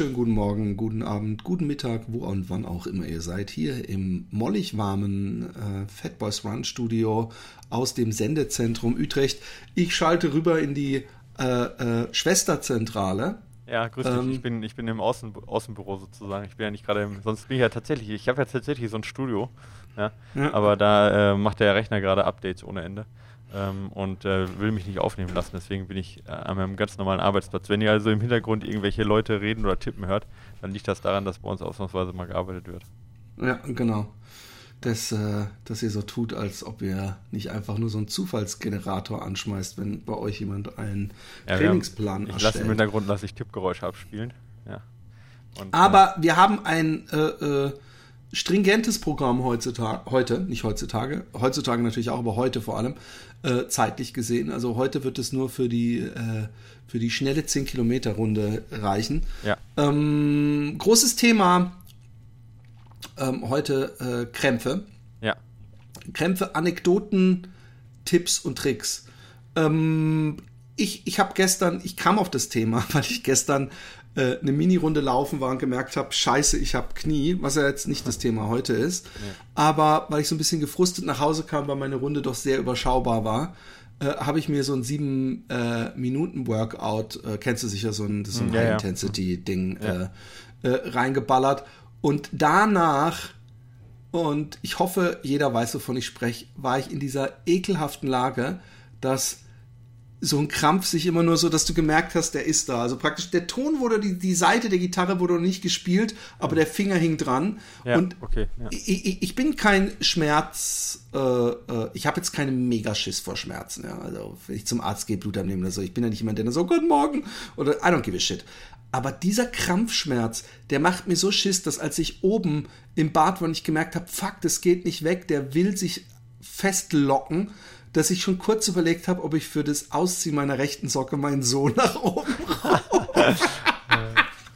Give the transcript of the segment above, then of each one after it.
Wunderschönen guten Morgen, guten Abend, guten Mittag, wo und wann auch immer ihr seid. Hier im mollig warmen äh, Fat Boys Run Studio aus dem Sendezentrum Utrecht. Ich schalte rüber in die äh, äh, Schwesterzentrale. Ja, grüß dich. Ähm, ich, bin, ich bin im Außen, Außenbüro sozusagen. Ich bin ja nicht gerade im. Sonst bin ich ja tatsächlich. Ich habe ja tatsächlich so ein Studio. Ja, ja. Aber da äh, macht der Rechner gerade Updates ohne Ende ähm, und äh, will mich nicht aufnehmen lassen. Deswegen bin ich äh, an meinem ganz normalen Arbeitsplatz. Wenn ihr also im Hintergrund irgendwelche Leute reden oder tippen hört, dann liegt das daran, dass bei uns ausnahmsweise mal gearbeitet wird. Ja, genau. Das, äh, dass ihr so tut, als ob ihr nicht einfach nur so einen Zufallsgenerator anschmeißt, wenn bei euch jemand einen ja, Trainingsplan haben, ich erstellt. Lasse im Hintergrund lasse ich Tippgeräusche abspielen. Ja. Und, Aber äh, wir haben ein äh, äh, stringentes Programm heutzutage, heute, nicht heutzutage, heutzutage natürlich auch, aber heute vor allem, äh, zeitlich gesehen. Also heute wird es nur für die, äh, für die schnelle 10-Kilometer-Runde reichen. Ja. Ähm, großes Thema ähm, heute äh, Krämpfe. Ja. Krämpfe, Anekdoten, Tipps und Tricks. Ähm, ich ich habe gestern, ich kam auf das Thema, weil ich gestern äh, eine Mini-Runde laufen war und gemerkt habe, scheiße, ich habe Knie, was ja jetzt nicht das Thema heute ist. Ja. Aber weil ich so ein bisschen gefrustet nach Hause kam, weil meine Runde doch sehr überschaubar war, äh, habe ich mir so ein sieben äh, Minuten Workout, äh, kennst du sicher so ein, so ein ja, High Intensity Ding ja. Äh, äh, reingeballert und danach und ich hoffe, jeder weiß, wovon ich spreche, war ich in dieser ekelhaften Lage, dass so ein Krampf sich immer nur so, dass du gemerkt hast, der ist da. Also praktisch der Ton wurde, die, die Seite der Gitarre wurde noch nicht gespielt, aber der Finger hing dran. Ja, und okay, ja. ich, ich, bin kein Schmerz, äh, äh, ich habe jetzt keine Megaschiss vor Schmerzen. Ja. Also wenn ich zum Arzt gehe, Blut abnehmen oder so, ich bin ja nicht jemand, der so, guten Morgen oder I don't give a shit. Aber dieser Krampfschmerz, der macht mir so Schiss, dass als ich oben im Bad war und ich gemerkt habe, fuck, das geht nicht weg, der will sich festlocken dass ich schon kurz überlegt habe, ob ich für das Ausziehen meiner rechten Socke meinen Sohn nach oben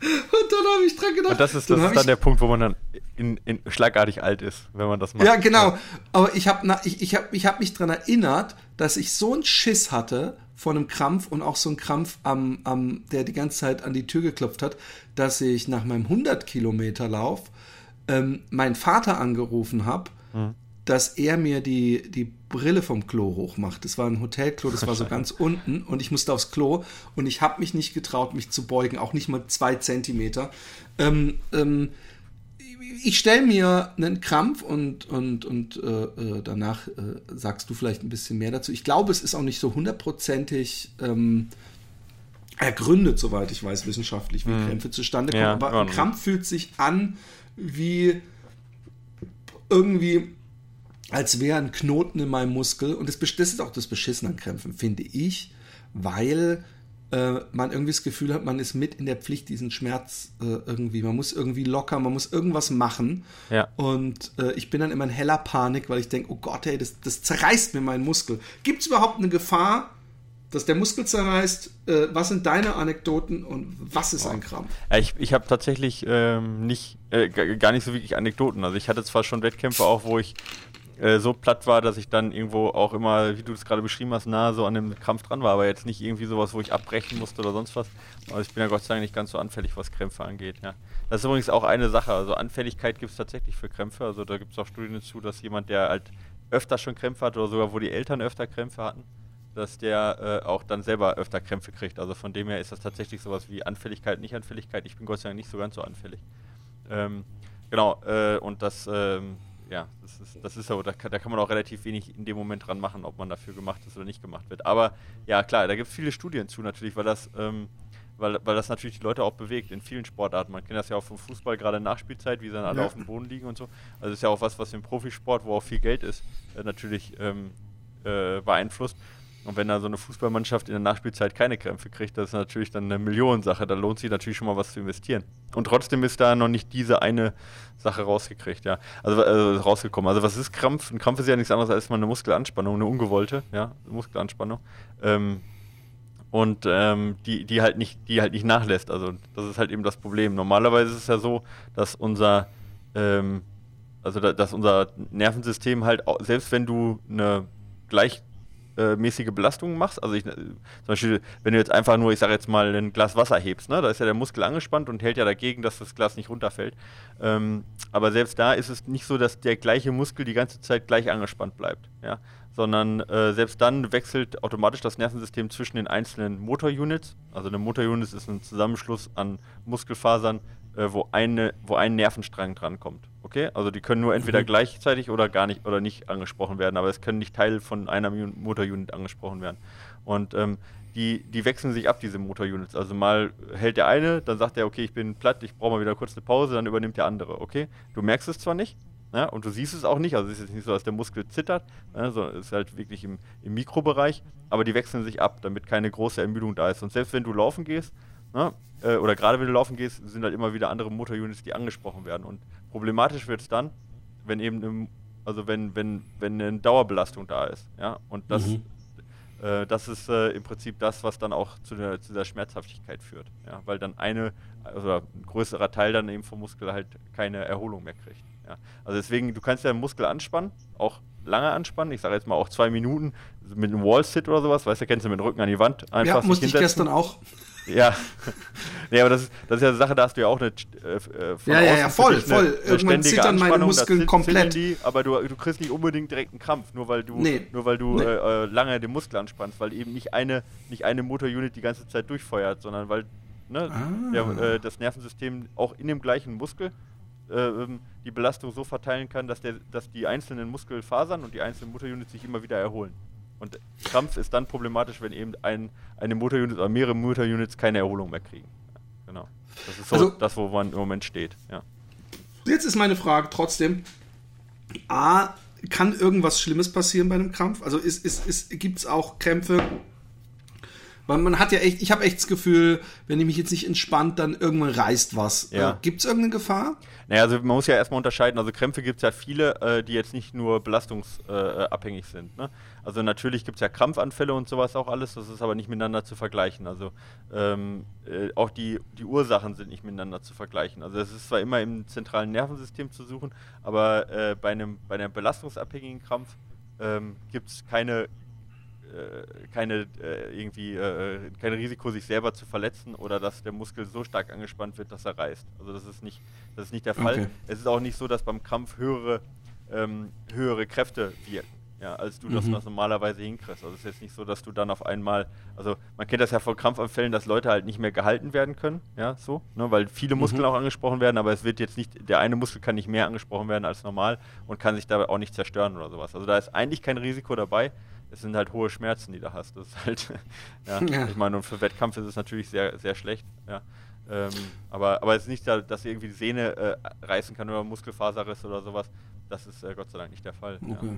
Und dann habe ich dran gedacht. Und das ist, das dann, ist dann der Punkt, wo man dann in, in schlagartig alt ist, wenn man das macht. Ja, genau. Aber ich habe ich, ich hab, ich hab mich daran erinnert, dass ich so einen Schiss hatte vor einem Krampf und auch so einen Krampf, am, am, der die ganze Zeit an die Tür geklopft hat, dass ich nach meinem 100 Kilometer Lauf ähm, meinen Vater angerufen habe, mhm dass er mir die, die Brille vom Klo hochmacht. Das war ein Hotelklo, das war so ganz unten und ich musste aufs Klo und ich habe mich nicht getraut, mich zu beugen, auch nicht mal zwei Zentimeter. Ähm, ähm, ich stelle mir einen Krampf und, und, und äh, äh, danach äh, sagst du vielleicht ein bisschen mehr dazu. Ich glaube, es ist auch nicht so hundertprozentig ähm, ergründet, soweit ich weiß, wissenschaftlich, wie hm. Krämpfe zustande kommen. Ja, aber ein Krampf fühlt sich an wie irgendwie als wäre ein Knoten in meinem Muskel. Und das, das ist auch das Beschissen an Krämpfen, finde ich, weil äh, man irgendwie das Gefühl hat, man ist mit in der Pflicht, diesen Schmerz äh, irgendwie, man muss irgendwie locker, man muss irgendwas machen. Ja. Und äh, ich bin dann immer in heller Panik, weil ich denke, oh Gott, hey, das, das zerreißt mir meinen Muskel. Gibt es überhaupt eine Gefahr, dass der Muskel zerreißt. Äh, was sind deine Anekdoten und was ist ein Krampf? Ja, ich ich habe tatsächlich ähm, nicht, äh, gar nicht so wirklich Anekdoten. Also ich hatte zwar schon Wettkämpfe auch, wo ich äh, so platt war, dass ich dann irgendwo auch immer, wie du es gerade beschrieben hast, nahe so an dem Krampf dran war, aber jetzt nicht irgendwie sowas, wo ich abbrechen musste oder sonst was. Also ich bin ja Gott sei Dank nicht ganz so anfällig, was Krämpfe angeht. Ja. Das ist übrigens auch eine Sache. Also Anfälligkeit gibt es tatsächlich für Krämpfe. Also da gibt es auch Studien dazu, dass jemand, der halt öfter schon Krämpfe hat oder sogar wo die Eltern öfter Krämpfe hatten, dass der äh, auch dann selber öfter Krämpfe kriegt. Also von dem her ist das tatsächlich sowas wie Anfälligkeit, nicht Anfälligkeit. Ich bin Gott sei Dank nicht so ganz so anfällig. Ähm, genau, äh, und das ähm, ja, das ist, das ist so, da kann, da kann man auch relativ wenig in dem Moment dran machen, ob man dafür gemacht ist oder nicht gemacht wird. Aber ja, klar, da gibt es viele Studien zu natürlich, weil das, ähm, weil, weil das natürlich die Leute auch bewegt in vielen Sportarten. Man kennt das ja auch vom Fußball, gerade in Nachspielzeit, wie sie dann alle ja. auf dem Boden liegen und so. Also das ist ja auch was, was im Profisport, wo auch viel Geld ist, äh, natürlich ähm, äh, beeinflusst. Und wenn da so eine Fußballmannschaft in der Nachspielzeit keine Krämpfe kriegt, das ist natürlich dann eine Millionensache. Da lohnt sich natürlich schon mal was zu investieren. Und trotzdem ist da noch nicht diese eine Sache rausgekriegt, ja. Also äh, rausgekommen. Also was ist Krampf? Ein Krampf ist ja nichts anderes als mal eine Muskelanspannung, eine ungewollte, ja, Muskelanspannung. Ähm, und ähm, die, die halt nicht, die halt nicht nachlässt. Also das ist halt eben das Problem. Normalerweise ist es ja so, dass unser ähm, also da, dass unser Nervensystem halt, selbst wenn du eine gleichmäßige Belastung machst, also ich, zum Beispiel, wenn du jetzt einfach nur, ich sage jetzt mal, ein Glas Wasser hebst, ne, da ist ja der Muskel angespannt und hält ja dagegen, dass das Glas nicht runterfällt. Ähm, aber selbst da ist es nicht so, dass der gleiche Muskel die ganze Zeit gleich angespannt bleibt, ja, sondern äh, selbst dann wechselt automatisch das Nervensystem zwischen den einzelnen Motorunits. Also eine Motorunit ist ein Zusammenschluss an Muskelfasern, äh, wo, eine, wo ein Nervenstrang drankommt. Okay? Also die können nur entweder mhm. gleichzeitig oder gar nicht oder nicht angesprochen werden, aber es können nicht Teil von einer Motorunit angesprochen werden. Und ähm, die, die wechseln sich ab, diese Motorunits. Also mal hält der eine, dann sagt er, okay, ich bin platt, ich brauche mal wieder kurz eine Pause, dann übernimmt der andere. Okay? Du merkst es zwar nicht, ja, ne, und du siehst es auch nicht, also es ist jetzt nicht so, dass der Muskel zittert, ne, sondern es ist halt wirklich im, im Mikrobereich, aber die wechseln sich ab, damit keine große Ermüdung da ist. Und selbst wenn du laufen gehst, Ne? Äh, oder gerade wenn du laufen gehst, sind halt immer wieder andere Motorunits, die angesprochen werden. Und problematisch wird es dann, wenn eben, im, also wenn, wenn, wenn eine Dauerbelastung da ist. Ja? Und das, mhm. äh, das ist äh, im Prinzip das, was dann auch zu der, zu der Schmerzhaftigkeit führt. Ja? Weil dann eine, also ein größerer Teil dann eben vom Muskel halt keine Erholung mehr kriegt. Ja? Also deswegen, du kannst ja den Muskel anspannen, auch lange anspannen. Ich sage jetzt mal auch zwei Minuten mit einem Wall-Sit oder sowas. Weißt du, kennst du mit dem Rücken an die Wand einfach. Ja, musste ich gestern auch. Ja. nee, aber das ist, das ist ja eine Sache, da hast du ja auch eine. Äh, äh ja, ja, ja, voll, voll. Eine Irgendwann zittern meine Muskeln komplett. Die, aber du, du kriegst nicht unbedingt direkt einen Krampf, nur weil du, nee. nur weil du nee. äh, äh lange den Muskel anspannst, weil eben nicht eine, nicht eine Motorunit die ganze Zeit durchfeuert, sondern weil ne, ah. der, äh, das Nervensystem auch in dem gleichen Muskel äh, ähm, die Belastung so verteilen kann, dass, der, dass die einzelnen Muskelfasern und die einzelnen Motorunits sich immer wieder erholen. Und Krampf ist dann problematisch, wenn eben ein, eine Motorunit oder mehrere Motorunits keine Erholung mehr kriegen. Genau. Das ist so also, das, wo man im Moment steht. Ja. Jetzt ist meine Frage trotzdem: A, kann irgendwas Schlimmes passieren bei einem Krampf? Also ist, ist, ist, gibt es auch Krämpfe, weil man hat ja echt, ich habe echt das Gefühl, wenn ich mich jetzt nicht entspannt, dann irgendwann reißt was. Ja. Äh, gibt es irgendeine Gefahr? Naja, also man muss ja erstmal unterscheiden. Also Krämpfe gibt es ja viele, äh, die jetzt nicht nur belastungsabhängig äh, sind. Ne? Also natürlich gibt es ja Krampfanfälle und sowas auch alles, das ist aber nicht miteinander zu vergleichen. Also ähm, äh, auch die, die Ursachen sind nicht miteinander zu vergleichen. Also es ist zwar immer im zentralen Nervensystem zu suchen, aber äh, bei, einem, bei einem belastungsabhängigen Krampf ähm, gibt es keine äh, keine äh, irgendwie äh, kein Risiko, sich selber zu verletzen oder dass der Muskel so stark angespannt wird, dass er reißt. Also das ist nicht, das ist nicht der Fall. Okay. Es ist auch nicht so, dass beim Krampf höhere, ähm, höhere Kräfte wirken. Ja, als du mhm. das normalerweise hinkriegst. Also es ist jetzt nicht so, dass du dann auf einmal, also man kennt das ja von Krampfanfällen, dass Leute halt nicht mehr gehalten werden können, ja, so, ne, weil viele Muskeln mhm. auch angesprochen werden, aber es wird jetzt nicht, der eine Muskel kann nicht mehr angesprochen werden als normal und kann sich dabei auch nicht zerstören oder sowas. Also da ist eigentlich kein Risiko dabei es sind halt hohe Schmerzen, die du hast. Das ist halt, ja, ja. ich meine, und für Wettkampf ist es natürlich sehr, sehr schlecht, ja. Ähm, aber, aber es ist nicht, dass irgendwie die Sehne äh, reißen kann oder Muskelfaserriss oder sowas. Das ist äh, Gott sei Dank nicht der Fall. Okay. Ja.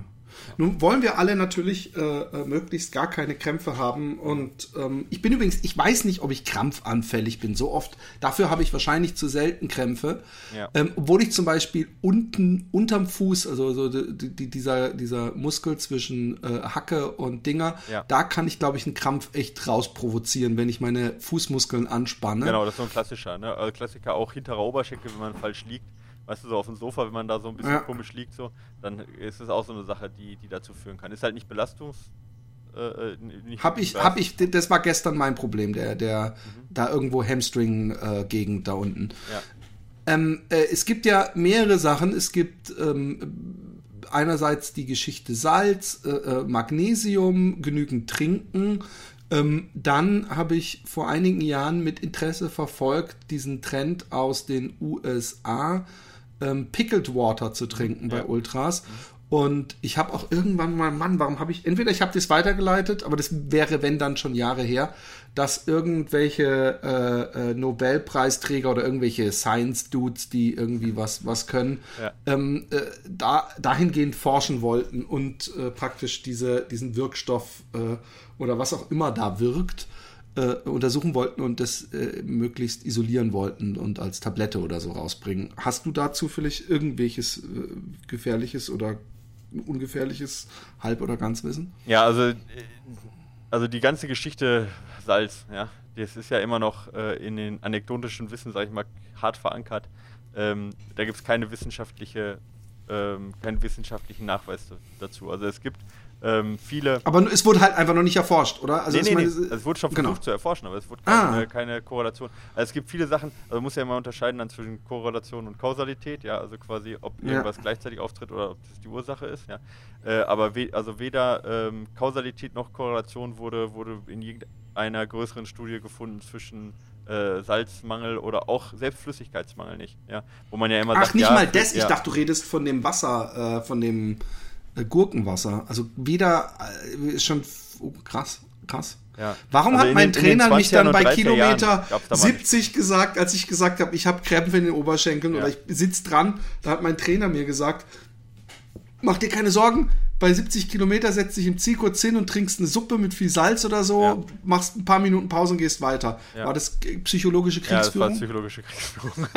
Nun wollen wir alle natürlich äh, äh, möglichst gar keine Krämpfe haben. Und ähm, ich bin übrigens, ich weiß nicht, ob ich krampfanfällig bin. So oft. Dafür habe ich wahrscheinlich zu selten Krämpfe. Ja. Ähm, obwohl ich zum Beispiel unten, unterm Fuß, also so die, die, dieser, dieser Muskel zwischen äh, Hacke und Dinger, ja. da kann ich, glaube ich, einen Krampf echt rausprovozieren, wenn ich meine Fußmuskeln anspanne. Genau, das ist so ein klassischer. Ne? Also Klassiker auch hinterer Oberschenkel, wenn man falsch liegt weißt du, so auf dem Sofa, wenn man da so ein bisschen ja. komisch liegt, so, dann ist es auch so eine Sache, die, die dazu führen kann. Ist halt nicht Belastungs. Äh, äh nicht hab ich, hab ich, das war gestern mein Problem, der, der mhm. da irgendwo Hamstring-Gegend da unten. Ja. Ähm, äh, es gibt ja mehrere Sachen. Es gibt ähm, einerseits die Geschichte Salz, äh, äh Magnesium, genügend trinken. Ähm, dann habe ich vor einigen Jahren mit Interesse verfolgt diesen Trend aus den USA, ähm, Pickled Water zu trinken ja. bei Ultras. Und ich habe auch irgendwann mal, Mann, warum habe ich, entweder ich habe das weitergeleitet, aber das wäre, wenn dann schon Jahre her, dass irgendwelche äh, äh, Nobelpreisträger oder irgendwelche Science-Dudes, die irgendwie was, was können, ja. ähm, äh, da, dahingehend forschen wollten und äh, praktisch diese, diesen Wirkstoff äh, oder was auch immer da wirkt, äh, untersuchen wollten und das äh, möglichst isolieren wollten und als Tablette oder so rausbringen. Hast du dazu vielleicht irgendwelches äh, gefährliches oder ungefährliches Halb- oder Ganzwissen? Ja, also, äh, also die ganze Geschichte Salz, ja, das ist ja immer noch äh, in den anekdotischen Wissen, sage ich mal, hart verankert. Ähm, da gibt es keine wissenschaftliche, ähm, keinen wissenschaftlichen Nachweis dazu. Also es gibt ähm, viele. Aber es wurde halt einfach noch nicht erforscht, oder? Also nee, nee, nee. es wurde schon genau. versucht genau. zu erforschen, aber es wurde keine, ah. keine, Korrelation. Also es gibt viele Sachen, also man muss ja immer unterscheiden dann zwischen Korrelation und Kausalität, ja, also quasi, ob ja. irgendwas gleichzeitig auftritt oder ob das die Ursache ist, ja. Äh, aber we also weder ähm, Kausalität noch Korrelation wurde, wurde in irgendeiner größeren Studie gefunden zwischen äh, Salzmangel oder auch selbst Flüssigkeitsmangel nicht, ja. Wo man ja immer Ach, sagt, nicht ja, mal das, ich dachte, du redest von dem Wasser, äh, von dem Gurkenwasser. Also wieder äh, ist schon oh, krass, krass. Ja. Warum also hat mein den, Trainer mich dann bei Kilometer 70 gesagt, als ich gesagt habe, ich habe Krämpfe in den Oberschenkeln ja. oder ich sitze dran, da hat mein Trainer mir gesagt, mach dir keine Sorgen, bei 70 Kilometer setzt dich im Ziel kurz hin und trinkst eine Suppe mit viel Salz oder so, ja. machst ein paar Minuten Pause und gehst weiter. Ja. War das psychologische Kriegsführung? Ja, das war psychologische Kriegsführung.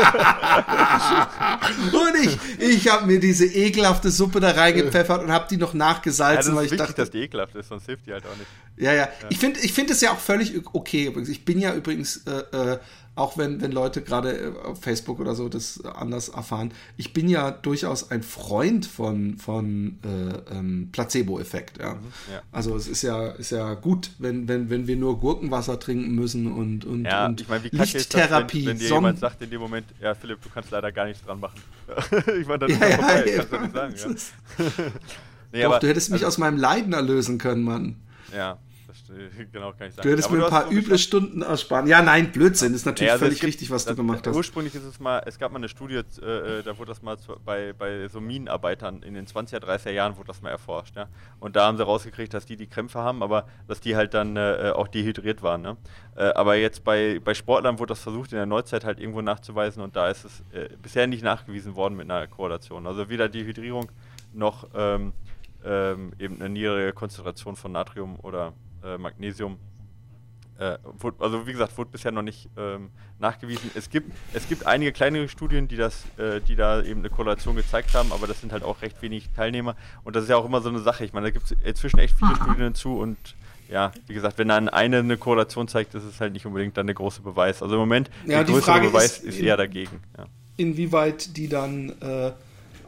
und ich, ich habe mir diese ekelhafte Suppe da reingepfeffert und habe die noch nachgesalzen, ja, weil ich wichtig, dachte, dass die ekelhaft ist, sonst hilft die halt auch nicht. Ja, ja. Ich finde ich finde es ja auch völlig okay übrigens. Ich bin ja übrigens äh, äh auch wenn, wenn Leute gerade äh, auf Facebook oder so das anders erfahren, ich bin ja durchaus ein Freund von, von äh, ähm, Placebo-Effekt. Ja. Mhm, ja. Also es ist ja, ist ja gut, wenn, wenn, wenn wir nur Gurkenwasser trinken müssen und, und, ja, und ich mein, wie Lichttherapie. Das, wenn, wenn dir jemand sagt in dem Moment, ja Philipp, du kannst leider gar nichts dran machen. ich meine, das ja, ist ja, vorbei, ja, kannst du nicht sagen. Ja. nee, Doch, aber, du hättest mich also, aus meinem Leiden erlösen können, Mann. Ja, genau, kann ich sagen. Du hättest mir ein paar üble Stunden ersparen. Ja, nein, Blödsinn. Ist natürlich ja, also völlig gibt, richtig, was du gemacht hast. Ursprünglich ist es mal, es gab mal eine Studie, äh, äh da wurde das mal zu, bei, bei so Minenarbeitern in den 20er, 30er Jahren wurde das mal erforscht. Ja? Und da haben sie rausgekriegt, dass die die Krämpfe haben, aber dass die halt dann äh, auch dehydriert waren. Ne? Äh, aber jetzt bei, bei Sportlern wurde das versucht, in der Neuzeit halt irgendwo nachzuweisen und da ist es äh, bisher nicht nachgewiesen worden mit einer Korrelation. Also weder Dehydrierung noch ähm, ähm, eben eine niedrige Konzentration von Natrium oder äh, Magnesium. Äh, wurde, also wie gesagt, wurde bisher noch nicht ähm, nachgewiesen. Es gibt, es gibt einige kleinere Studien, die das, äh, die da eben eine Korrelation gezeigt haben, aber das sind halt auch recht wenig Teilnehmer. Und das ist ja auch immer so eine Sache. Ich meine, da gibt es inzwischen echt viele Studien hinzu und ja, wie gesagt, wenn dann eine eine Korrelation zeigt, ist es halt nicht unbedingt dann der große Beweis. Also im Moment, ja, der größere Beweis ist, ist, eher dagegen. Ja. Inwieweit die dann äh,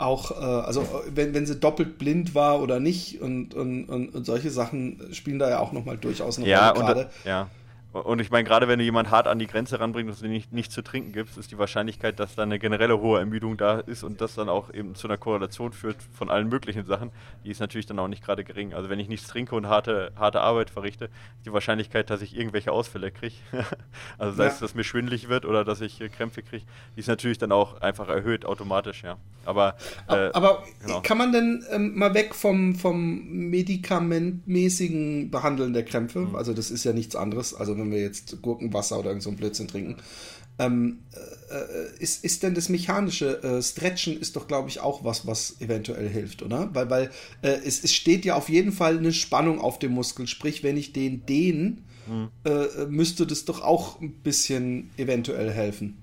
auch, äh, also wenn, wenn sie doppelt blind war oder nicht und, und, und, und solche Sachen spielen da ja auch nochmal durchaus eine ja, Rolle gerade. Ja, und ich meine, gerade wenn du jemanden hart an die Grenze ranbringst und nicht, nicht zu trinken gibst, ist die Wahrscheinlichkeit, dass da eine generelle hohe Ermüdung da ist und das dann auch eben zu einer Korrelation führt von allen möglichen Sachen, die ist natürlich dann auch nicht gerade gering. Also wenn ich nichts trinke und harte, harte Arbeit verrichte, ist die Wahrscheinlichkeit, dass ich irgendwelche Ausfälle kriege, also sei ja. es, dass mir schwindlig wird oder dass ich Krämpfe kriege, die ist natürlich dann auch einfach erhöht automatisch, ja. Aber, äh, aber genau. kann man denn ähm, mal weg vom, vom medikamentmäßigen Behandeln der Krämpfe, mhm. also das ist ja nichts anderes, also wenn wir jetzt Gurkenwasser oder irgend so ein Blödsinn trinken. Ähm, äh, äh, ist, ist denn das mechanische äh, Stretchen ist doch, glaube ich, auch was, was eventuell hilft, oder? Weil, weil äh, es, es steht ja auf jeden Fall eine Spannung auf dem Muskel. Sprich, wenn ich den dehne, hm. Äh, müsste das doch auch ein bisschen eventuell helfen.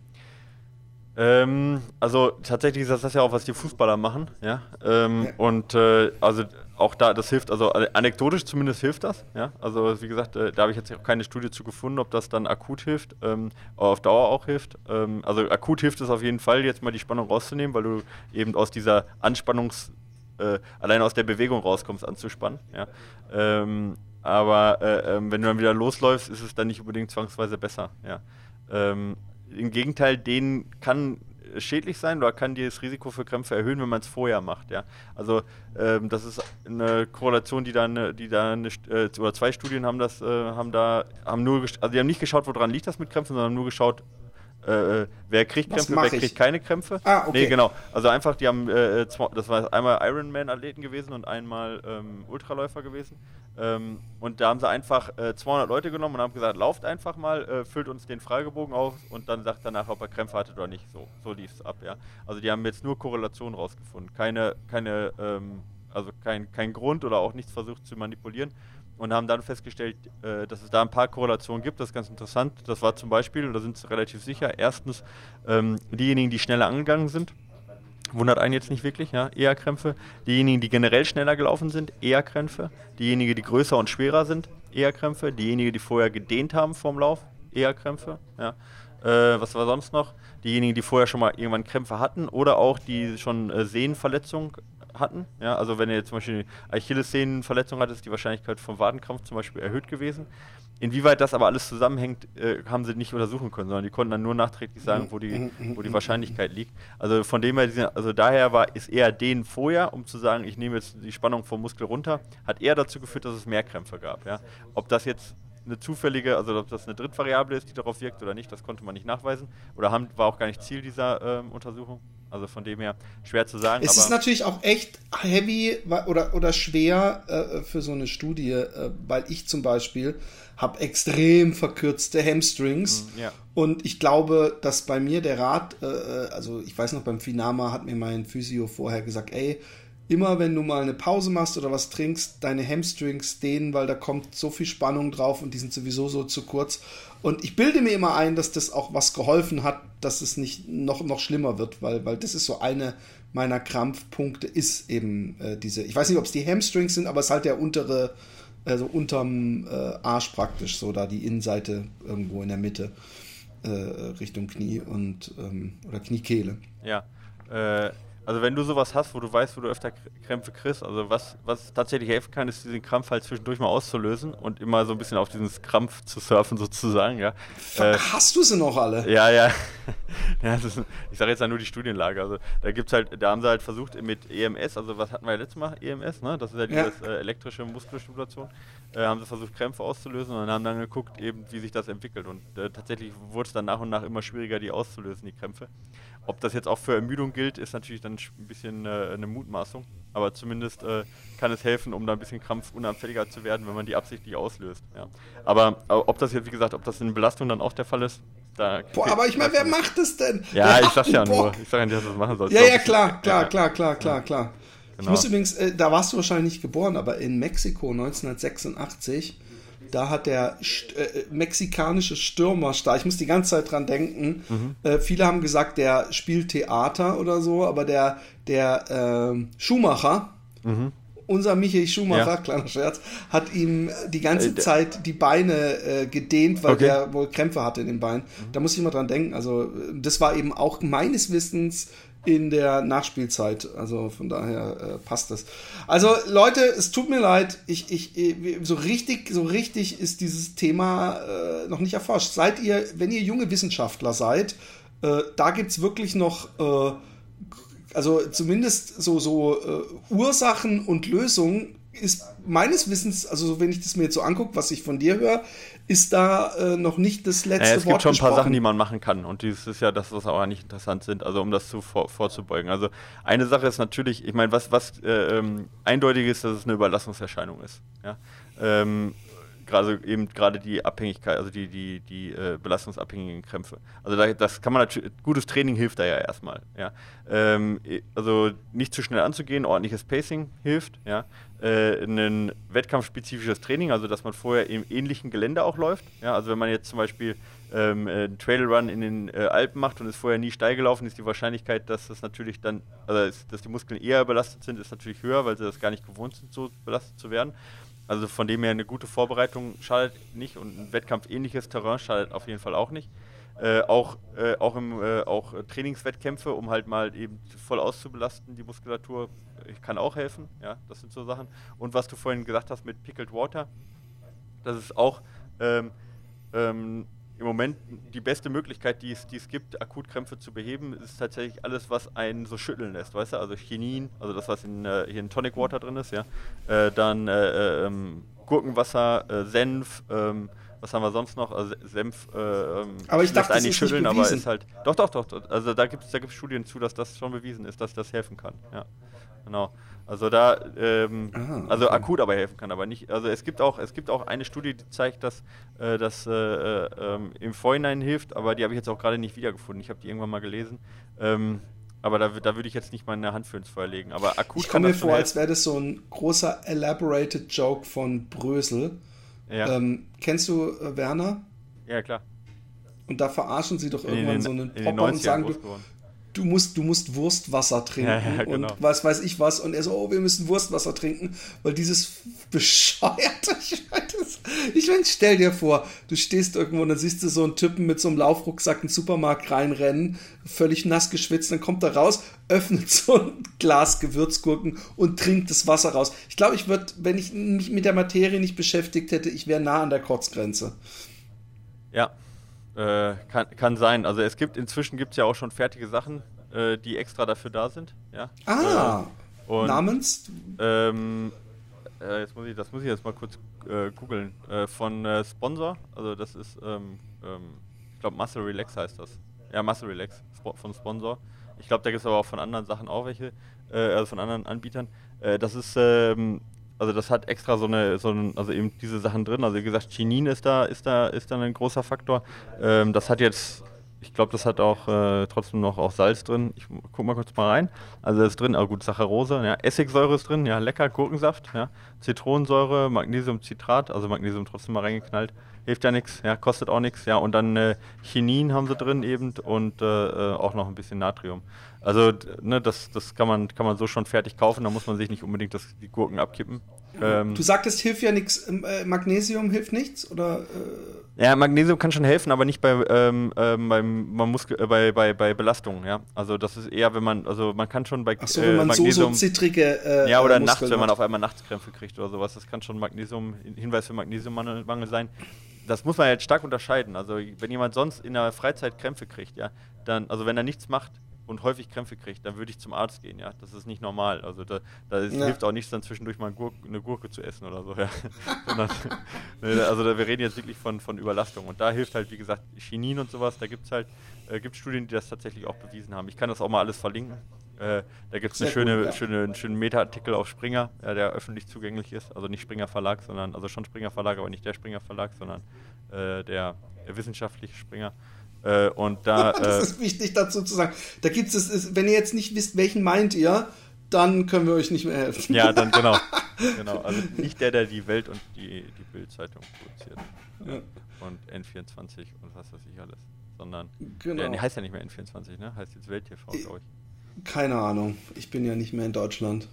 Ähm, also tatsächlich ist das ja auch, was die Fußballer machen, ja. Ähm, ja. Und äh, also auch da, das hilft, also anekdotisch zumindest hilft das. Ja? Also wie gesagt, äh, da habe ich jetzt auch keine Studie zu gefunden, ob das dann akut hilft, ähm, auf Dauer auch hilft. Ähm, also akut hilft es auf jeden Fall, jetzt mal die Spannung rauszunehmen, weil du eben aus dieser Anspannungs, äh, alleine aus der Bewegung rauskommst, anzuspannen. Ja? Ähm, aber äh, ähm, wenn du dann wieder losläufst, ist es dann nicht unbedingt zwangsweise besser. Ja? Ähm, Im Gegenteil, denen kann schädlich sein oder kann das Risiko für Krämpfe erhöhen, wenn man es vorher macht. Ja? Also ähm, das ist eine Korrelation, die da, die da eine, äh, oder zwei Studien haben das, äh, haben da, haben nur, also die haben nicht geschaut, woran liegt das mit Krämpfen, sondern nur geschaut, äh, wer kriegt Krämpfe, wer ich? kriegt keine Krämpfe. Ah, okay. Nee, genau. Also einfach, die haben, äh, zwei- das war einmal Ironman-Athleten gewesen und einmal ähm, Ultraläufer gewesen. Ähm, und da haben sie einfach äh, 200 Leute genommen und haben gesagt, lauft einfach mal, äh, füllt uns den Fragebogen aus und dann sagt danach, ob er Krämpfe hattet oder nicht. So, so lief es ab, ja. Also die haben jetzt nur Korrelationen rausgefunden. Keine, keine, ähm, also kein, kein Grund oder auch nichts versucht zu manipulieren und haben dann festgestellt, äh, dass es da ein paar Korrelationen gibt. Das ist ganz interessant. Das war zum Beispiel, und da sind sie relativ sicher, erstens ähm, diejenigen, die schneller angegangen sind, wundert einen jetzt nicht wirklich, ja, eher Krämpfe. Diejenigen, die generell schneller gelaufen sind, eher Krämpfe. Diejenigen, die größer und schwerer sind, eher Krämpfe. Diejenigen, die vorher gedehnt haben vorm Lauf, eher Krämpfe. Ja. Äh, was war sonst noch? Diejenigen, die vorher schon mal irgendwann Krämpfe hatten oder auch die schon äh, Sehnenverletzung hatten. Ja, also wenn ihr zum Beispiel Achillessehnenverletzung hattet, ist die Wahrscheinlichkeit vom Wadenkrampf zum Beispiel erhöht gewesen. Inwieweit das aber alles zusammenhängt, äh, haben sie nicht untersuchen können, sondern die konnten dann nur nachträglich sagen, wo die, wo die Wahrscheinlichkeit liegt. Also von dem her, also daher war, ist eher den vorher, um zu sagen, ich nehme jetzt die Spannung vom Muskel runter, hat eher dazu geführt, dass es mehr Krämpfe gab. Ja? Ob das jetzt eine zufällige, also ob das eine Drittvariable ist, die darauf wirkt oder nicht, das konnte man nicht nachweisen. Oder haben, war auch gar nicht Ziel dieser ähm, Untersuchung. Also von dem her schwer zu sagen. Es ist natürlich auch echt heavy oder, oder schwer äh, für so eine Studie, äh, weil ich zum Beispiel habe extrem verkürzte Hamstrings. Mm. Und ich glaube, dass bei mir der Rat, äh, äh, also ich weiß noch, beim Finama hat mir mein Physio vorher gesagt, ey, immer wenn du mal eine Pause machst oder was trinkst, deine Hamstrings dehnen, weil da kommt so viel Spannung drauf und die sind sowieso so zu kurz. Und ich bilde mir immer ein, dass das auch was geholfen hat, dass es nicht noch, noch schlimmer wird, weil, weil das ist so eine meiner Krampfpunkte, ist eben äh, diese, ich weiß nicht, ob es die Hamstrings sind, aber es ist halt der untere, also unterm äh, Arsch praktisch, so da die Innenseite irgendwo in der Mitte äh, Richtung Knie und ähm, oder Kniekehle. Ja. Also wenn du sowas hast, wo du weißt, wo du öfter Krämpfe kriegst, also was, was tatsächlich helfen kann, ist diesen Krampf halt zwischendurch mal auszulösen und immer so ein bisschen auf diesen Krampf zu surfen sozusagen, ja. Äh, Hast du sie noch alle? ja, ja. ja ist, ich sage jetzt ja nur die Studienlage. Also da gibt's halt, da haben sie halt versucht mit EMS, also was hatten wir ja letztes Mal? EMS, ne? Das ist ja Ja. dieses äh, elektrische Muskelstimulation. Äh, haben sie versucht, Krämpfe auszulösen und haben dann geguckt, eben, wie sich das entwickelt. Und äh, tatsächlich wurde es dann nach und nach immer schwieriger, die auszulösen, die Krämpfe. Ob das jetzt auch für Ermüdung gilt, ist natürlich dann ein bisschen äh, eine Mutmaßung. Aber zumindest äh, kann es helfen, um da ein bisschen krampfunanfälliger zu werden, wenn man die absichtlich auslöst. Ja. Aber äh, ob das jetzt, wie gesagt, ob das in Belastung dann auch der Fall ist, da. Boah, aber ich meine, wer macht das denn? Ja, Wer ich sag's ja einen nur. Bock? Ich sag ja nicht, dass du das machen sollst. Ja, ja, ich- klar, klar, klar, klar, klar, klar. Ich Genau. muss übrigens, äh, da warst du wahrscheinlich nicht geboren, aber in Mexiko 1986, da hat der St äh, mexikanische Stürmer, Star- ich muss die ganze Zeit dran denken, Mhm. äh, viele haben gesagt, der spielt Theater oder so, aber der, der ähm, Schumacher, unser Michael Schumacher, Mhm. Ja. kleiner Scherz, hat ihm die ganze Äh, Zeit die Beine äh, gedehnt, weil Okay. Mhm. der wohl Krämpfe hatte in den Beinen. Da muss ich mal dran denken. Also, äh, das war eben auch meines Wissens in der Nachspielzeit. Also von daher äh, passt das. Also Leute, es tut mir leid, ich, ich, ich- so richtig, so richtig ist dieses Thema äh, noch nicht erforscht. Seid ihr, wenn ihr junge Wissenschaftler seid, äh, da gibt's wirklich noch äh, also zumindest so, so äh, Ursachen und Lösungen ist meines Wissens, also so, wenn ich das mir jetzt so angucke, was ich von dir höre, ist da äh, noch nicht das letzte Naja, es Wort gibt schon ein paar. Sachen, die man machen kann. Und das ist ja das, was auch nicht interessant sind, also um das zu vor, vorzubeugen. Also eine Sache ist natürlich, ich meine, was, was äh, ähm, eindeutig ist, dass es eine Überlastungserscheinung ist. Ja? Ähm, gerade eben gerade die Abhängigkeit, also die, die, die äh, belastungsabhängigen Krämpfe. Also da, das kann man natürlich, gutes Training hilft da ja erstmal. Ja? Ähm, also nicht zu schnell anzugehen, ordentliches Pacing hilft. Ja? Äh, ein wettkampfspezifisches Training, also dass man vorher im ähnlichen Gelände auch läuft. Ja? Also wenn man jetzt zum Beispiel ähm, äh, einen Trailrun in den äh, Alpen macht und ist vorher nie steil gelaufen, ist die Wahrscheinlichkeit, dass das natürlich dann, also dass die Muskeln eher belastet sind, ist natürlich höher, weil sie das gar nicht gewohnt sind, so belastet zu werden. Also von dem her eine gute Vorbereitung schadet nicht und ein wettkampfähnliches Terrain schadet auf jeden Fall auch nicht. Äh, auch, äh, auch, im, äh, auch Trainingswettkämpfe, um halt mal eben voll auszubelasten, die Muskulatur, äh, kann auch helfen. Ja, das sind so Sachen. Und was du vorhin gesagt hast mit Pickled Water, das ist auch ähm, ähm, im Moment die beste Möglichkeit, die es, die es gibt, Akutkrämpfe zu beheben, ist tatsächlich alles, was einen so schütteln lässt, weißt du? Also Chinin, also das, was in, äh, hier in Tonic Water drin ist, ja. Äh, dann äh, äh, ähm, Gurkenwasser, äh, Senf, ähm, was haben wir sonst noch? Also Senf äh, ähm, aber ich dachte, eigentlich schütteln, aber ist halt. Doch, doch, doch. doch. Also da gibt es da gibt's Studien zu, dass das schon bewiesen ist, dass das helfen kann. Ja. Genau. Also da, ähm, ah, okay. also akut aber helfen kann, aber nicht. Also es gibt auch, es gibt auch eine Studie, die zeigt, dass äh, das äh, äh, im Vorhinein hilft, aber die habe ich jetzt auch gerade nicht wiedergefunden. Ich habe die irgendwann mal gelesen. Ähm, aber da, da würde ich jetzt nicht meine Hand für ins Feuer legen. Aber akut. Ich komme mir vor, als wäre das so ein großer elaborated Joke von Brösel. Ja. Ähm, kennst du äh, Werner? Ja, klar. Und da verarschen sie doch irgendwann den, so einen Popper und sagen, du, du musst, du musst Wurstwasser trinken ja, ja, genau. und was weiß ich was. Und er so, oh, wir müssen Wurstwasser trinken, weil dieses bescheuerte, ich meine, stell dir vor, du stehst irgendwo und dann siehst du so einen Typen mit so einem Laufrucksack in den Supermarkt reinrennen, völlig nass geschwitzt, dann kommt er raus, öffnet so ein Glas Gewürzgurken und trinkt das Wasser raus. Ich glaube, ich würde, wenn ich mich mit der Materie nicht beschäftigt hätte, ich wäre nah an der Kotzgrenze. Ja, äh, kann, kann sein. Also es gibt inzwischen gibt es ja auch schon fertige Sachen, äh, die extra dafür da sind. Ja? Ah, äh, und, namens? Ähm, äh, jetzt muss ich, das muss ich jetzt mal kurz äh, googeln. Von Sponsor, also das ist, ähm, ähm, ich glaube Muscle Relax heißt das. Ja, Muscle Relax von Sponsor. Ich glaube, da gibt es aber auch von anderen Sachen auch welche, also von anderen Anbietern. das ist ähm, also das hat extra so eine, so ein, also eben diese Sachen drin. Also wie gesagt, Chinin ist da, ist da, ist da ein großer Faktor. Ähm, das hat jetzt, ich glaube, das hat auch äh, trotzdem noch auch Salz drin. Ich guck mal kurz mal rein. Also das ist drin, aber gut, Saccharose, ja, Essigsäure ist drin, ja, lecker, Gurkensaft, ja, Zitronensäure, Magnesiumcitrat, also Magnesium trotzdem mal reingeknallt. Hilft ja nichts, ja, kostet auch nichts, ja, und dann äh, Chinin haben sie drin eben und äh, äh auch noch ein bisschen Natrium. Also, ne, das, das kann, man, kann man so schon fertig kaufen, da muss man sich nicht unbedingt das, die Gurken abkippen. Ähm, du sagtest, hilft ja nichts, ähm, äh, Magnesium hilft nichts? Oder, äh? Ja, Magnesium kann schon helfen, aber nicht bei, ähm, ähm, beim, man muss, äh, bei, bei, bei Belastungen, ja. Also das ist eher, wenn man, also man kann schon bei Ach so, wenn man Magnesium, so, so zittrige äh, Ja, oder nachts, wenn man auf einmal Nachtskrämpfe kriegt oder sowas, das kann schon Magnesium, Hinweis für Magnesiummangel sein. Das muss man jetzt stark unterscheiden. Also wenn jemand sonst in der Freizeit Krämpfe kriegt, ja, dann, also wenn er nichts macht, und häufig Krämpfe kriegt, dann würde ich zum Arzt gehen, ja. Das ist nicht normal. Also da, da ja. hilft auch nichts, dann zwischendurch mal Gurke, eine Gurke zu essen oder so, ja. Sondern, ne, also da, wir reden jetzt wirklich von, von Überlastung. Und da hilft halt, wie gesagt, Chinin und sowas, da gibt es halt, äh, gibt Studien, die das tatsächlich auch bewiesen haben. Ich kann das auch mal alles verlinken. Äh, da gibt es eine schöne, ja. schöne, einen schönen Meta-Artikel auf Springer, ja, der öffentlich zugänglich ist. Also nicht Springer Verlag, sondern, also schon Springer Verlag, aber nicht der Springer Verlag, sondern äh, der, der wissenschaftliche Springer. Äh, und da, das äh, ist wichtig dazu zu sagen. Da gibt es, wenn ihr jetzt nicht wisst, welchen meint ihr, dann können wir euch nicht mehr helfen. Ja, dann genau. genau. Also nicht der, der die Welt und die, die Bild-Zeitung produziert. Ja. Und N24 und was weiß ich alles. Sondern genau. der, der heißt ja nicht mehr N24, ne? Heißt jetzt Welt TV, glaube ich. Keine Ahnung. Ich bin ja nicht mehr in Deutschland.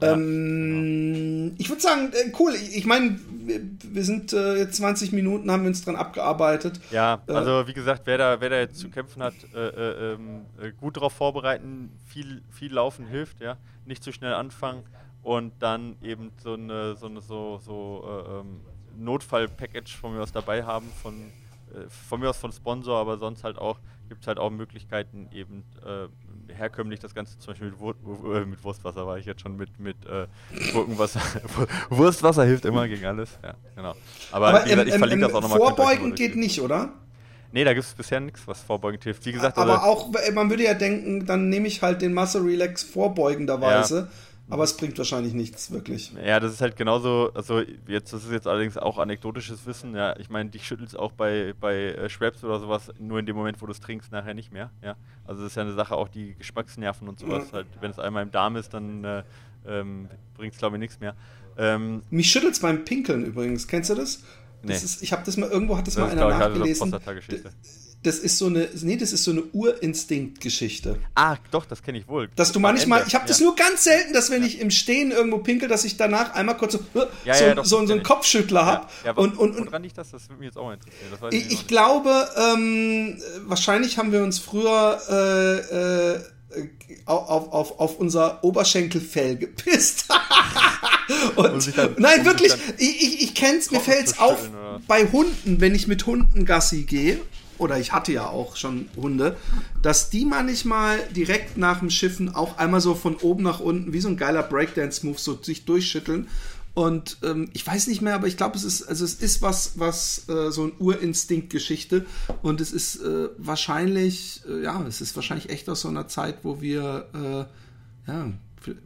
Ähm, genau. Ich würde sagen, äh, cool. Ich, meine, wir, sind äh, jetzt 20 Minuten, haben wir uns dran abgearbeitet. Ja, äh, also wie gesagt, wer da, wer da jetzt zu kämpfen hat, äh, äh ähm, äh, gut darauf vorbereiten, viel, viel laufen hilft, ja. Nicht zu schnell anfangen und dann eben so eine, so eine so, so ähm, Notfall-Package von mir aus dabei haben, von, von mir aus von Sponsor, aber sonst halt auch, gibt es halt auch Möglichkeiten, eben herkömmlich das Ganze zum Beispiel mit, Wur äh, mit Wurstwasser war ich jetzt schon mit, mit äh, Gurkenwasser. Wurstwasser hilft immer gegen alles. Ja, genau. Aber, Aber wie gesagt, ich verlinke das auch nochmal. Vorbeugen geht nicht, oder? Nee, da gibt es bisher nichts, was vorbeugend hilft. Wie gesagt, aber also, auch, man würde ja denken, dann nehme ich halt den Muscle Relax vorbeugenderweise. Ja. Aber es bringt wahrscheinlich nichts wirklich. Ja, das ist halt genauso, also jetzt, das ist jetzt allerdings auch anekdotisches Wissen, ja. Ich meine, dich schüttelt es auch bei, bei äh, Schweppes oder sowas, nur in dem Moment, wo du es trinkst, nachher nicht mehr, ja. Also das ist ja eine Sache, auch die Geschmacksnerven und sowas, halt, wenn es einmal im Darm ist, dann äh, ähm, bringt es glaube ich nichts mehr. Ähm, Mich schüttelt es beim Pinkeln übrigens, kennst du das? das nee. Ist, ich habe das mal, irgendwo hat das, das mal einer nachgelesen. Das ist so eine, nee, das ist so eine Urinstinkt-Geschichte. Ah, doch, das kenne ich wohl. Dass du manchmal, ich habe das nur ganz selten, dass wenn ich im Stehen irgendwo pinkel, dass ich danach einmal kurz so, ja, so, ja, doch, so, so einen Kopfschüttler habe. Ja, und, und, und, woran liegt das? Das würde mich jetzt auch interessieren. ich, ich glaube, ähm, wahrscheinlich haben wir uns früher äh, äh, auf, auf, auf unser Oberschenkelfell gepisst. und, nein, wirklich, ich, ich, ich kenn's, mir fällt's auf bei Hunden, wenn ich mit Hunden Gassi gehe oder ich hatte ja auch schon Hunde, dass die manchmal direkt nach dem Schiffen auch einmal so von oben nach unten, wie so ein geiler Breakdance-Move, so sich durchschütteln. Und ähm, ich weiß nicht mehr, aber ich glaube, es ist, also es ist was, was äh, so ein Urinstinkt-Geschichte. Und es ist äh, wahrscheinlich, äh, ja, es ist wahrscheinlich echt aus so einer Zeit, wo wir, äh, ja,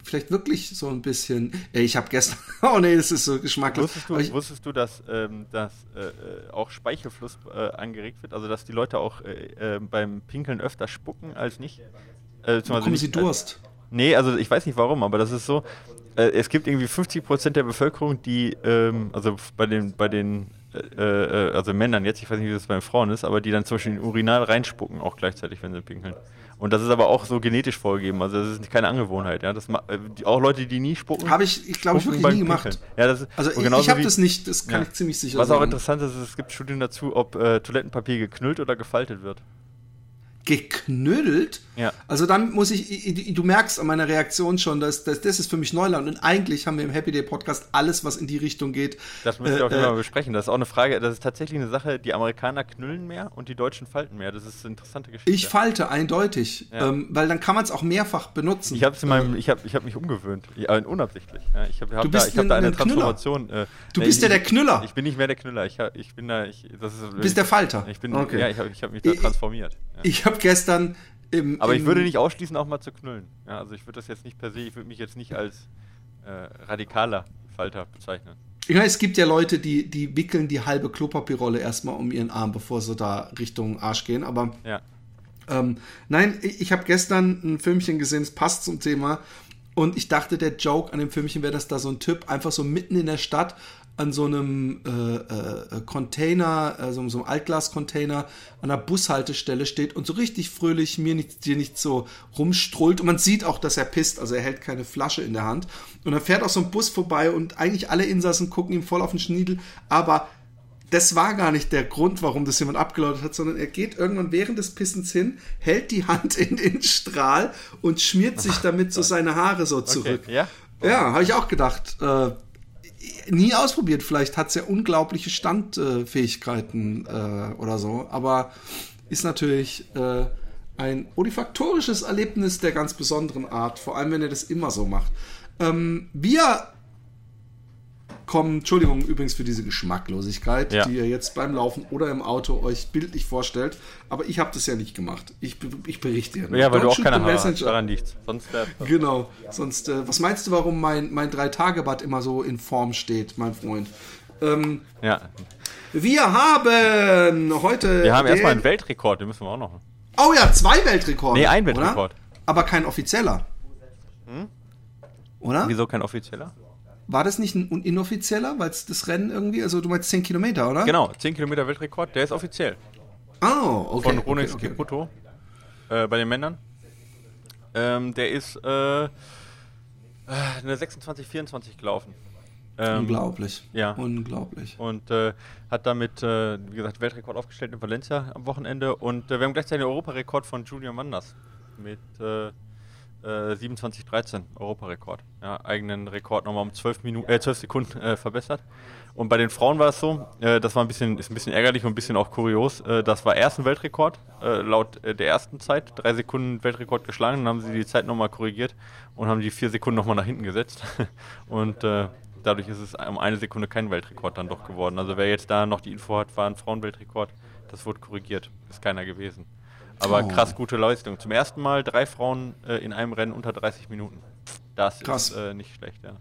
vielleicht wirklich so ein bisschen. Ich habe gestern. Oh nee, das ist so geschmacklos. Wusstest du, ich, wusstest du dass, ähm, dass äh, äh, auch Speichelfluss äh, angeregt wird? Also, dass die Leute auch äh, äh beim Pinkeln öfter spucken als nicht? Äh, bekommen sie Durst? nee, also ich weiß nicht warum, aber das ist so. es gibt irgendwie 50% der Bevölkerung, die, ähm, also bei den, bei den also Männern jetzt, ich weiß nicht, wie das bei Frauen ist, aber die dann zum Beispiel in den Urinal reinspucken, auch gleichzeitig, wenn sie pinkeln. Und das ist aber auch so genetisch vorgegeben. Also das ist keine Angewohnheit. Ja? Das, äh, auch Leute, die nie spucken. Habe ich, ich glaube ich, wirklich nie gemacht. Ja, das, also ich, ich habe das nicht, das kann ja. ich ziemlich sicher Was sagen. Was auch interessant ist, es gibt Studien dazu, ob äh, Toilettenpapier geknüllt oder gefaltet wird geknüttelt. Ja. Also dann muss ich, du merkst an meiner Reaktion schon, dass, dass das ist für mich Neuland. Und eigentlich haben wir im Happy Day Podcast alles, was in die Richtung geht. Das müssen wir äh, auf jeden Fall äh, besprechen. Das ist auch eine Frage, das ist tatsächlich eine Sache, die Amerikaner knüllen mehr und die Deutschen falten mehr. Das ist eine interessante Geschichte. Ich falte eindeutig, ja. ähm, weil dann kann man es auch mehrfach benutzen. Ich habe ich hab, ich hab mich umgewöhnt, ja, unabsichtlich. Ich habe hab da, ich hab da eine Transformation. Äh, du bist ja der Knüller. Ich bin nicht mehr der Knüller. Ich, ich bin da, ich, das ist, du bist der Falter. Ich bin, okay. ja, ich habe ich hab mich da transformiert. Ich habe gestern im, Aber ich würde nicht ausschließen, auch mal zu knüllen. Ja, also ich würde das jetzt nicht per se, ich würde mich jetzt nicht als äh, radikaler Falter bezeichnen. Ja, es gibt ja Leute, die, die wickeln die halbe Klopapierrolle erstmal um ihren Arm, bevor sie da Richtung Arsch gehen. Aber ja. ähm, nein, ich, ich habe gestern ein Filmchen gesehen, es passt zum Thema. Und ich dachte, der Joke an dem Filmchen wäre, dass da so ein Typ einfach so mitten in der Stadt an so einem äh, äh, Container, also so einem Altglas-Container an der Bushaltestelle steht und so richtig fröhlich mir nicht, dir nicht so rumstrullt. Und man sieht auch, dass er pisst, also er hält keine Flasche in der Hand. Und dann fährt auch so ein Bus vorbei und eigentlich alle Insassen gucken ihm voll auf den Schniedel, aber das war gar nicht der Grund, warum das jemand abgeläutet hat, sondern er geht irgendwann während des Pissens hin, hält die Hand in den Strahl und schmiert sich damit so seine Haare so zurück. Okay, ja, ja habe ich auch gedacht. Äh, nie ausprobiert. Vielleicht hat es ja unglaubliche Standfähigkeiten äh, oder so. Aber ist natürlich äh, ein olifaktorisches Erlebnis der ganz besonderen Art. Vor allem, wenn er das immer so macht. Ähm, wir kommen, Entschuldigung übrigens für diese Geschmacklosigkeit, ja. die ihr jetzt beim Laufen oder im Auto euch bildlich vorstellt, aber ich habe das ja nicht gemacht. Ich, ich berichte ja. Ja, weil du auch keine Haare hast, daran liegt. Sonst genau. Sonst, äh, was meinst du, warum mein, mein Drei-Tage-Bad immer so in Form steht, mein Freund? Ähm, ja. Wir haben heute. Wir haben erstmal einen Weltrekord, den müssen wir auch noch. Oh ja, zwei Weltrekorde. Nee, ein Weltrekord. Oder? Aber kein offizieller. Hm? Oder? Wieso kein offizieller? War das nicht ein inoffizieller, weil es das Rennen irgendwie, also du meinst 10 Kilometer, oder? Genau, 10 Kilometer Weltrekord, der ist offiziell. Oh, okay. Von Ronex okay, okay. Kiputo äh, bei den Männern. Ähm, der ist äh, äh eine 26, 24 gelaufen. Ähm, Unglaublich. Ja. Unglaublich. Und äh, hat damit, äh, wie gesagt, Weltrekord aufgestellt in Valencia am Wochenende. Und äh, wir haben gleichzeitig den Europarekord von Junior Manders mit äh, 27-13 äh, Europarekord. Ja, eigenen Rekord nochmal um 12, Minuten, äh, 12 Sekunden äh, verbessert. Und bei den Frauen war es so, äh, das war ein bisschen, ist ein bisschen ärgerlich und ein bisschen auch kurios. Äh, das war erst ein Weltrekord, äh, laut der ersten Zeit, drei Sekunden Weltrekord geschlagen, dann haben sie die Zeit nochmal korrigiert und haben die vier Sekunden nochmal nach hinten gesetzt. und dadurch ist es um eine Sekunde kein Weltrekord dann doch geworden. Also wer jetzt da noch die Info hat, war ein Frauenweltrekord, das wurde korrigiert. Ist keiner gewesen. Aber oh. krass gute Leistung. Zum ersten Mal drei Frauen äh, in einem Rennen unter 30 Minuten. Das krass. ist äh, nicht schlecht, ja.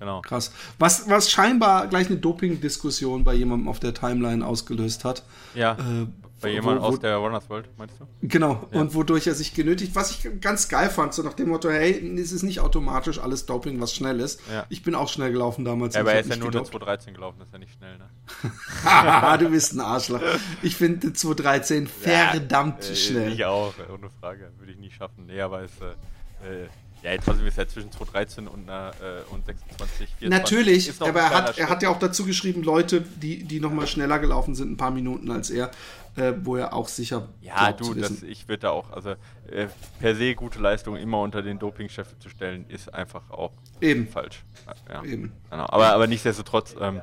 Genau. Krass. Was, was scheinbar gleich eine Doping-Diskussion bei jemandem auf der Timeline ausgelöst hat. Ja. Äh, bei jemandem aus der Runners World, meinst du? Genau, ja. und wodurch er sich genötigt, was ich ganz geil fand, so nach dem Motto, hey, es ist nicht automatisch alles Doping, was schnell ist. Ja. Ich bin auch schnell gelaufen damals. Ja, aber er ist ja nur eine 213 gelaufen, das ist ja nicht schnell, ne? du bist ein Arschloch. Ich finde 213 verdammt äh, schnell. Ich auch, ohne Frage. Würde ich nie schaffen. Nee, aber es äh, äh ja, jetzt sind wir ja zwischen 213 und, äh, und 26, 24. Natürlich, aber er hat, er hat ja auch dazu geschrieben, Leute, die, die nochmal schneller gelaufen sind, ein paar Minuten als er, äh, wo er auch sicher. Ja, du, das, ich würde da auch, also äh, per se gute Leistung immer unter den Dopingchef zu stellen, ist einfach auch Eben. falsch. Ja. Eben. Genau. Aber, aber nichtsdestotrotz, ähm,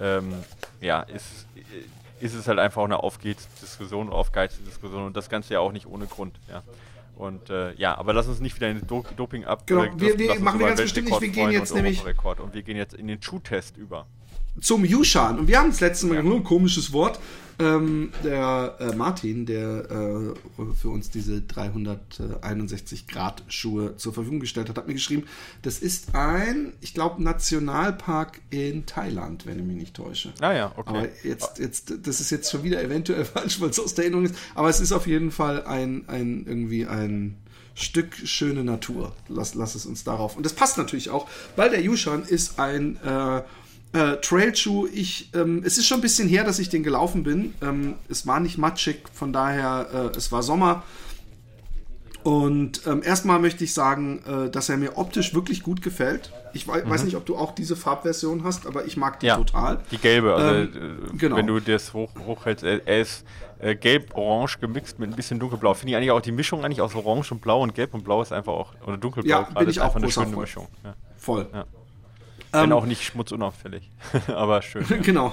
ähm, ja, ist, ist es halt einfach auch eine Aufgehensdiskussion, Aufgeizdiskussion und das Ganze ja auch nicht ohne Grund, ja. Und äh, ja, aber lass uns nicht wieder in den Do Doping ab. Genau, äh, wir, wir machen wir ganz bestimmt nicht. Wir gehen jetzt nämlich. Und wir gehen jetzt in den Schuhtest über. zum Yushan. Und wir haben das letzte Mal nur ein komisches Wort. Ähm, der äh, Martin, der äh, für uns diese 361 Grad Schuhe zur Verfügung gestellt hat, hat mir geschrieben, das ist ein, ich glaube, Nationalpark in Thailand, wenn ich mich nicht täusche. Ah ja, okay. Aber jetzt, jetzt, das ist jetzt schon wieder eventuell falsch, weil es aus der Erinnerung ist. Aber es ist auf jeden Fall ein, ein irgendwie ein Stück schöne Natur. Lass, lass es uns darauf. Und das passt natürlich auch, weil der Yushan ist ein äh, äh, Trailschuh. Ich, ähm, es ist schon ein bisschen her, dass ich den gelaufen bin. Ähm, es war nicht matschig, von daher, äh, es war Sommer. Und ähm, erstmal möchte ich sagen, äh, dass er mir optisch wirklich gut gefällt. Ich wei weiß nicht, ob du auch diese Farbversion hast, aber ich mag die Ja, total. Die gelbe, also Ähm, äh, genau. wenn du das hoch, hochhältst, er, er ist äh, gelb-orange gemixt mit ein bisschen dunkelblau. Finde ich eigentlich auch die Mischung eigentlich aus orange und blau und gelb und blau ist einfach auch, oder dunkelblau Ja, gerade bin ist ich auch einfach eine schöne. Mischung. Ja. Voll. Ja. Wenn Ähm, auch nicht schmutzunauffällig, aber schön. Ja. Genau.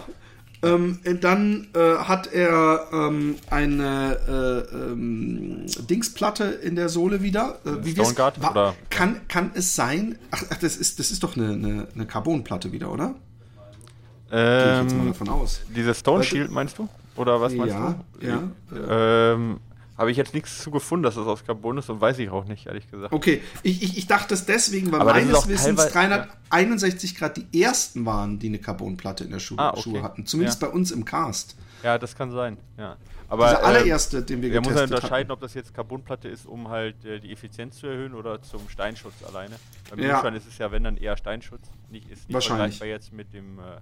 Ähm, dann äh, hat er ähm, eine äh, ähm, Dingsplatte in der Sohle wieder. Äh, wie Stoneguard, oder? Kann, kann es sein? Ach, das, ist, das ist doch eine, eine, eine Carbonplatte wieder, oder? Gehe ich jetzt mal Ähm, davon aus. diese Stone. Shield meinst du? Oder was meinst Ja, du? ja. Ähm, Habe ich jetzt nichts zu gefunden, dass das aus Carbon ist und weiß ich auch nicht, ehrlich gesagt. Okay, ich, ich, ich dachte es deswegen, weil Aber meines Wissens teilweise- 361 Grad die ersten waren, die eine Carbonplatte in der Schuhe, Ah, okay. Schuhe hatten. Zumindest Ja. bei uns im Cast. Ja, das kann sein. Ja. Aber Dieser äh, allererste, den wir Wir müssen getestet unterscheiden, hatten. ob das jetzt Carbonplatte ist, um halt äh, die Effizienz zu erhöhen oder zum Steinschutz alleine. Beim Ja. ja. ist es ja, wenn dann eher Steinschutz, nicht, ist nicht Wahrscheinlich. vergleichbar jetzt mit dem äh, äh,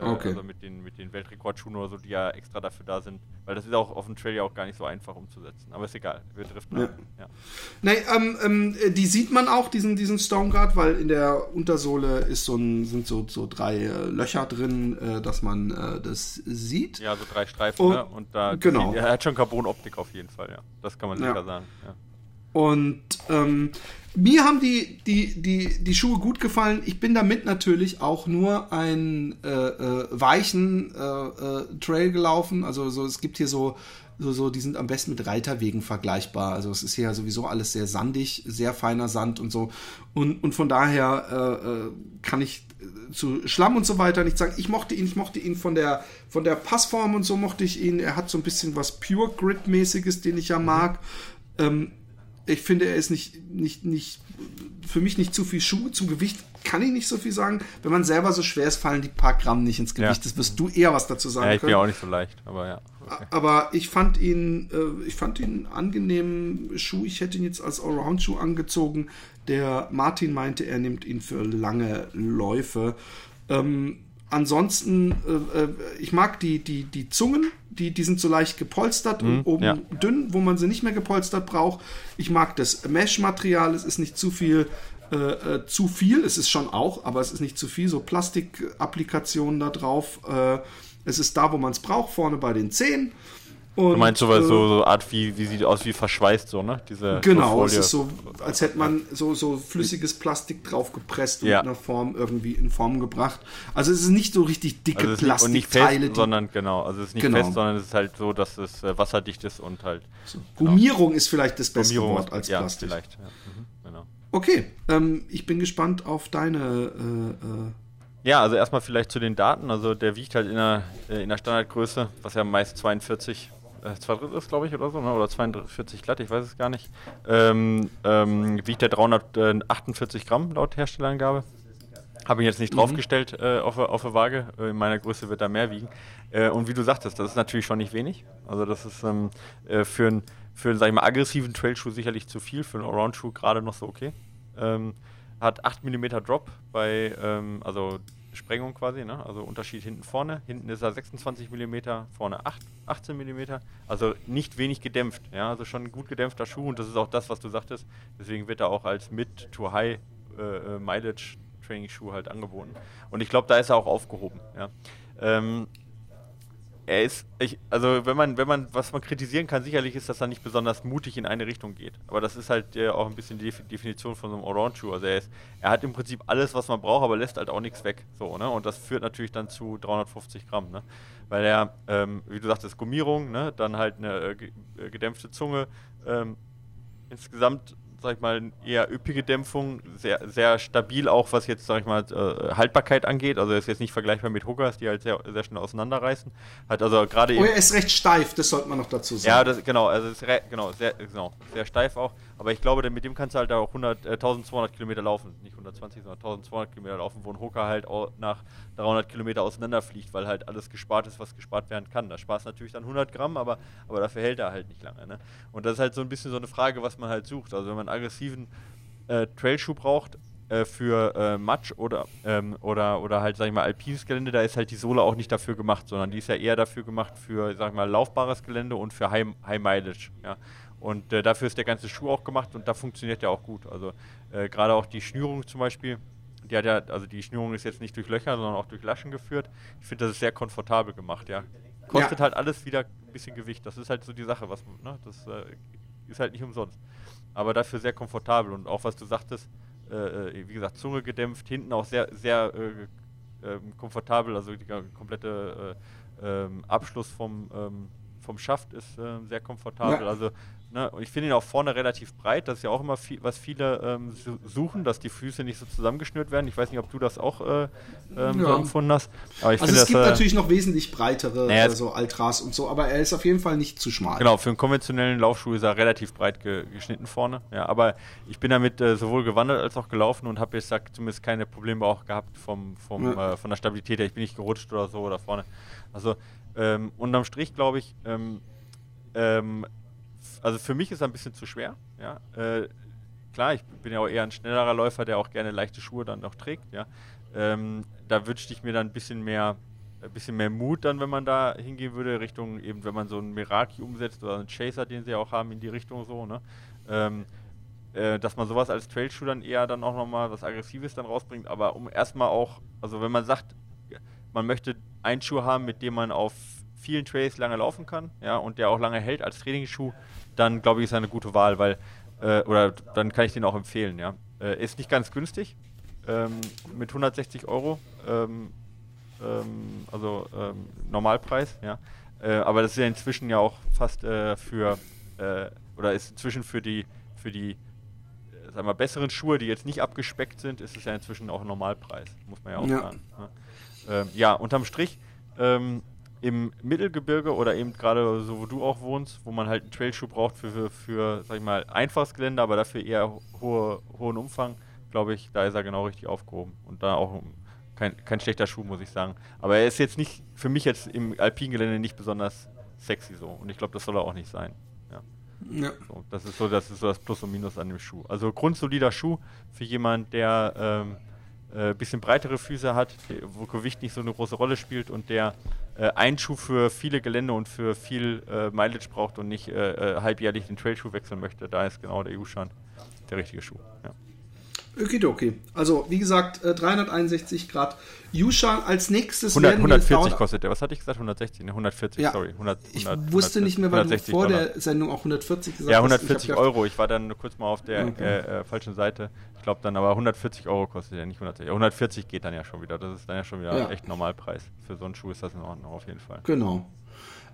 Okay. also mit den, mit den Weltrekordschuhen oder so, die ja extra dafür da sind. Weil das ist auch auf dem Trail ja auch gar nicht so einfach umzusetzen. Aber ist egal, wir driften Ja. Ja. Nee, ähm, ähm, die sieht man auch, diesen, diesen Stoneguard, weil in der Untersohle ist so ein, sind so, so drei äh, Löcher drin, äh, dass man äh, das sieht. ja, so drei Streifen, Und- ne? Und da genau. er hat schon Carbon-Optik auf jeden Fall, ja. Das kann man Ja. sicher sagen. Ja. Und ähm, mir haben die, die, die, die Schuhe gut gefallen. Ich bin damit natürlich auch nur einen äh, äh, weichen äh, äh, Trail gelaufen. Also so, es gibt hier so, so, so, die sind am besten mit Reiterwegen vergleichbar. Also es ist hier sowieso alles sehr sandig, sehr feiner Sand und so. Und, und von daher äh, äh, kann ich zu Schlamm und so weiter nicht sagen. Ich mochte ihn, ich mochte ihn von der, von der Passform und so mochte ich ihn. Er hat so ein bisschen was Pure Grid-mäßiges, den ich ja mag. Ähm, ich finde, er ist nicht, nicht, nicht, für mich nicht zu viel Schuh. Zum Gewicht kann ich nicht so viel sagen. Wenn man selber so schwer ist, fallen die paar Gramm nicht ins Gewicht. Ja. Das wirst du eher was dazu sagen ja, ich bin können. ja auch nicht so leicht, aber ja. Okay. Aber ich fand ihn, äh, ich fand ihn einen angenehmen Schuh. Ich hätte ihn jetzt als Allround-Schuh angezogen. Der Martin meinte, er nimmt ihn für lange Läufe. Ähm, ansonsten, äh, äh, ich mag die, die, die Zungen, die, die sind so leicht gepolstert und oben ja. dünn, wo man sie nicht mehr gepolstert braucht. Ich mag das Mesh-Material, es ist nicht zu viel. Äh, äh, zu viel, es ist schon auch, aber es ist nicht zu viel, so Plastikapplikationen da drauf. Äh, es ist da, wo man es braucht, vorne bei den Zehen. Und, Du meinst sowas, äh, so, so Art wie, wie sieht aus wie verschweißt, so, ne? Diese Genau, es Folie. ist so, als hätte man so, so flüssiges Plastik draufgepresst und Ja. in einer Form irgendwie in Form gebracht. Also es ist nicht so richtig dicke Also es ist nicht, und nicht Plastikteile, fest, die sondern genau, also es ist nicht Genau. fest, sondern es ist halt so, dass es äh, wasserdicht ist und halt Gummierung ist vielleicht das beste Gummierung Wort als ja, Plastik. vielleicht. Ja. Mhm, genau. Okay, ähm, ich bin gespannt auf deine. Äh, äh, ja, also erstmal vielleicht zu den Daten. Also der wiegt halt in der, äh, in der Standardgröße, was ja meist 42, äh, zwei Drittel ist, glaube ich, oder so, ne? oder 42 glatt, ich weiß es gar nicht. Ähm, ähm, wiegt der 348 Gramm laut Herstellerangabe. Habe ich jetzt nicht draufgestellt äh, auf, der- auf der Waage. Äh, in meiner Größe wird er mehr wiegen. Äh, und wie du sagtest, das ist natürlich schon nicht wenig. Also das ist ähm, äh, für einen, für sag ich mal, aggressiven Trailschuh sicherlich zu viel, für einen Allround-Schuh gerade noch so okay. Ähm, hat 8 mm Drop bei, ähm, also Sprengung quasi, ne? also Unterschied hinten vorne. Hinten ist er 26 mm, vorne 8, 18 mm. Also nicht wenig gedämpft, ja, also schon ein gut gedämpfter Schuh und das ist auch das, was du sagtest. Deswegen wird er auch als Mid-to-High äh, äh, halt angeboten. Und ich glaube, da ist er auch aufgehoben. Ja. Ähm, er ist, ich, also wenn man, wenn man, was man kritisieren kann, sicherlich ist, dass er nicht besonders mutig in eine Richtung geht. Aber das ist halt äh, auch ein bisschen die Defi- Definition von so einem Allround-Schuh. Also er ist, er hat im Prinzip alles, was man braucht, aber lässt halt auch nichts weg. So, ne? Und das führt natürlich dann zu 350 Gramm, ne? Weil er, ähm, wie du sagtest, Gummierung, ne? Dann halt eine äh, äh, gedämpfte Zunge, ähm, insgesamt sag ich mal, eher üppige Dämpfung, sehr, sehr stabil auch, was jetzt, sag ich mal, äh, Haltbarkeit angeht. Also ist jetzt nicht vergleichbar mit Huggers, die halt sehr, sehr schnell auseinanderreißen. Hat also gerade Oh, er ist recht steif, das sollte man noch dazu sagen. Ja, das, genau, also ist genau, sehr, genau, sehr steif auch. Aber ich glaube, mit dem kannst du halt auch 100, äh, 1200 Kilometer laufen. Nicht 120, sondern 1200 Kilometer laufen, wo ein Hocker halt auch nach 300 Kilometer auseinanderfliegt, weil halt alles gespart ist, was gespart werden kann. Da sparst natürlich dann 100 Gramm, aber, aber dafür hält er halt nicht lange. Ne? Und das ist halt so ein bisschen so eine Frage, was man halt sucht. Also wenn man einen aggressiven äh, Trailschuh braucht, äh, für äh, Matsch oder, ähm, oder, oder halt, sag ich mal, alpines Gelände, da ist halt die Sohle auch nicht dafür gemacht, sondern die ist ja eher dafür gemacht für, sag ich mal, laufbares Gelände und für High, High Mileage. Ja. Und äh, dafür ist der ganze Schuh auch gemacht und da funktioniert der auch gut. Also äh, gerade auch die Schnürung zum Beispiel, die hat ja, also die Schnürung ist jetzt nicht durch Löcher, sondern auch durch Laschen geführt. Ich finde, das ist sehr komfortabel gemacht, ja. Kostet ja. halt alles wieder ein bisschen Gewicht. Das ist halt so die Sache, was ne, das äh, ist halt nicht umsonst. Aber dafür sehr komfortabel und auch was du sagtest, äh, äh, wie gesagt, Zunge gedämpft, hinten auch sehr, sehr äh, ähm, komfortabel, also der komplette ähm, Abschluss vom, ähm, vom Schaft ist sehr komfortabel. Ja. Also Ne? Und ich finde ihn auch vorne relativ breit. Das ist ja auch immer viel, was viele ähm, suchen, dass die Füße nicht so zusammengeschnürt werden. Ich weiß nicht, ob du das auch äh, ähm, ja. so empfunden hast. Aber ich also finde, es gibt dass, natürlich noch wesentlich breitere naja, äh, so Altras und so, aber er ist auf jeden Fall nicht zu schmal. Genau, für einen konventionellen Laufschuh ist er relativ breit ge geschnitten vorne. Ja, aber ich bin damit äh, sowohl gewandert als auch gelaufen und habe jetzt zumindest keine Probleme auch gehabt vom, vom, ja. äh, von der Stabilität her. Ich bin nicht gerutscht oder so oder vorne. Also ähm, unterm Strich glaube ich, ähm, ähm, also für mich ist er ein bisschen zu schwer. Ja. Äh, klar, ich bin ja auch eher ein schnellerer Läufer, der auch gerne leichte Schuhe dann noch trägt. Ja. Ähm, da wünschte ich mir dann ein bisschen mehr, ein bisschen mehr Mut dann, wenn man da hingehen würde, Richtung eben, wenn man so einen Meraki umsetzt oder einen Chaser, den sie auch haben, in die Richtung so, ne? Ähm, äh, dass man sowas als Trailschuh dann eher dann auch nochmal was Aggressives dann rausbringt, aber um erstmal auch, also wenn man sagt, man möchte einen Schuh haben, mit dem man auf vielen Trails lange laufen kann, ja, und der auch lange hält als Trainingsschuh, dann glaube ich, ist er eine gute Wahl, weil, äh, oder dann kann ich den auch empfehlen, ja. Äh, ist nicht ganz günstig, ähm, mit 160 Euro, ähm, ähm, also ähm, Normalpreis, ja. Äh, aber das ist ja inzwischen ja auch fast äh, für, äh, oder ist inzwischen für die, für die, äh, sagen wir, besseren Schuhe, die jetzt nicht abgespeckt sind, ist es ja inzwischen auch ein Normalpreis, muss man ja auch ja. sagen. Ja, ähm, ja unterm Strich, ähm, im Mittelgebirge oder eben gerade so, wo du auch wohnst, wo man halt einen Trailschuh braucht für, für, für, sag ich mal, einfaches Gelände, aber dafür eher hohe, hohen Umfang, glaube ich, da ist er genau richtig aufgehoben. Und da auch kein, kein schlechter Schuh, muss ich sagen. Aber er ist jetzt nicht, für mich jetzt im alpinen Gelände nicht besonders sexy so. Und ich glaube, das soll er auch nicht sein. Ja. ja. So, das, ist so, das ist so das Plus und Minus an dem Schuh. Also grundsolider Schuh für jemand, der ähm, äh, bisschen breitere Füße hat, wo Gewicht nicht so eine große Rolle spielt und der äh, einen Schuh für viele Gelände und für viel äh, Mileage braucht und nicht äh, äh halbjährlich den Trailschuh wechseln möchte, da ist genau der EU-Shan der richtige Schuh. Ja. Okidoki. Also, wie gesagt, 361 äh, Grad. Yushan als nächstes 100, 140 kostet der. Was hatte ich gesagt? 160? Ne, 140, ja. sorry. 100, 100, ich wusste 100, nicht mehr, weil du vor Dollar. der Sendung auch 140 gesagt hast. Ja, 140 ich Euro. Ich war dann kurz mal auf der okay. äh, äh, falschen Seite. Ich glaube dann aber 140 Euro kostet der, nicht 160. 140 geht dann ja schon wieder. Das ist dann ja schon wieder ja. echt Normalpreis. Für so einen Schuh ist das in Ordnung, auf jeden Fall. Genau.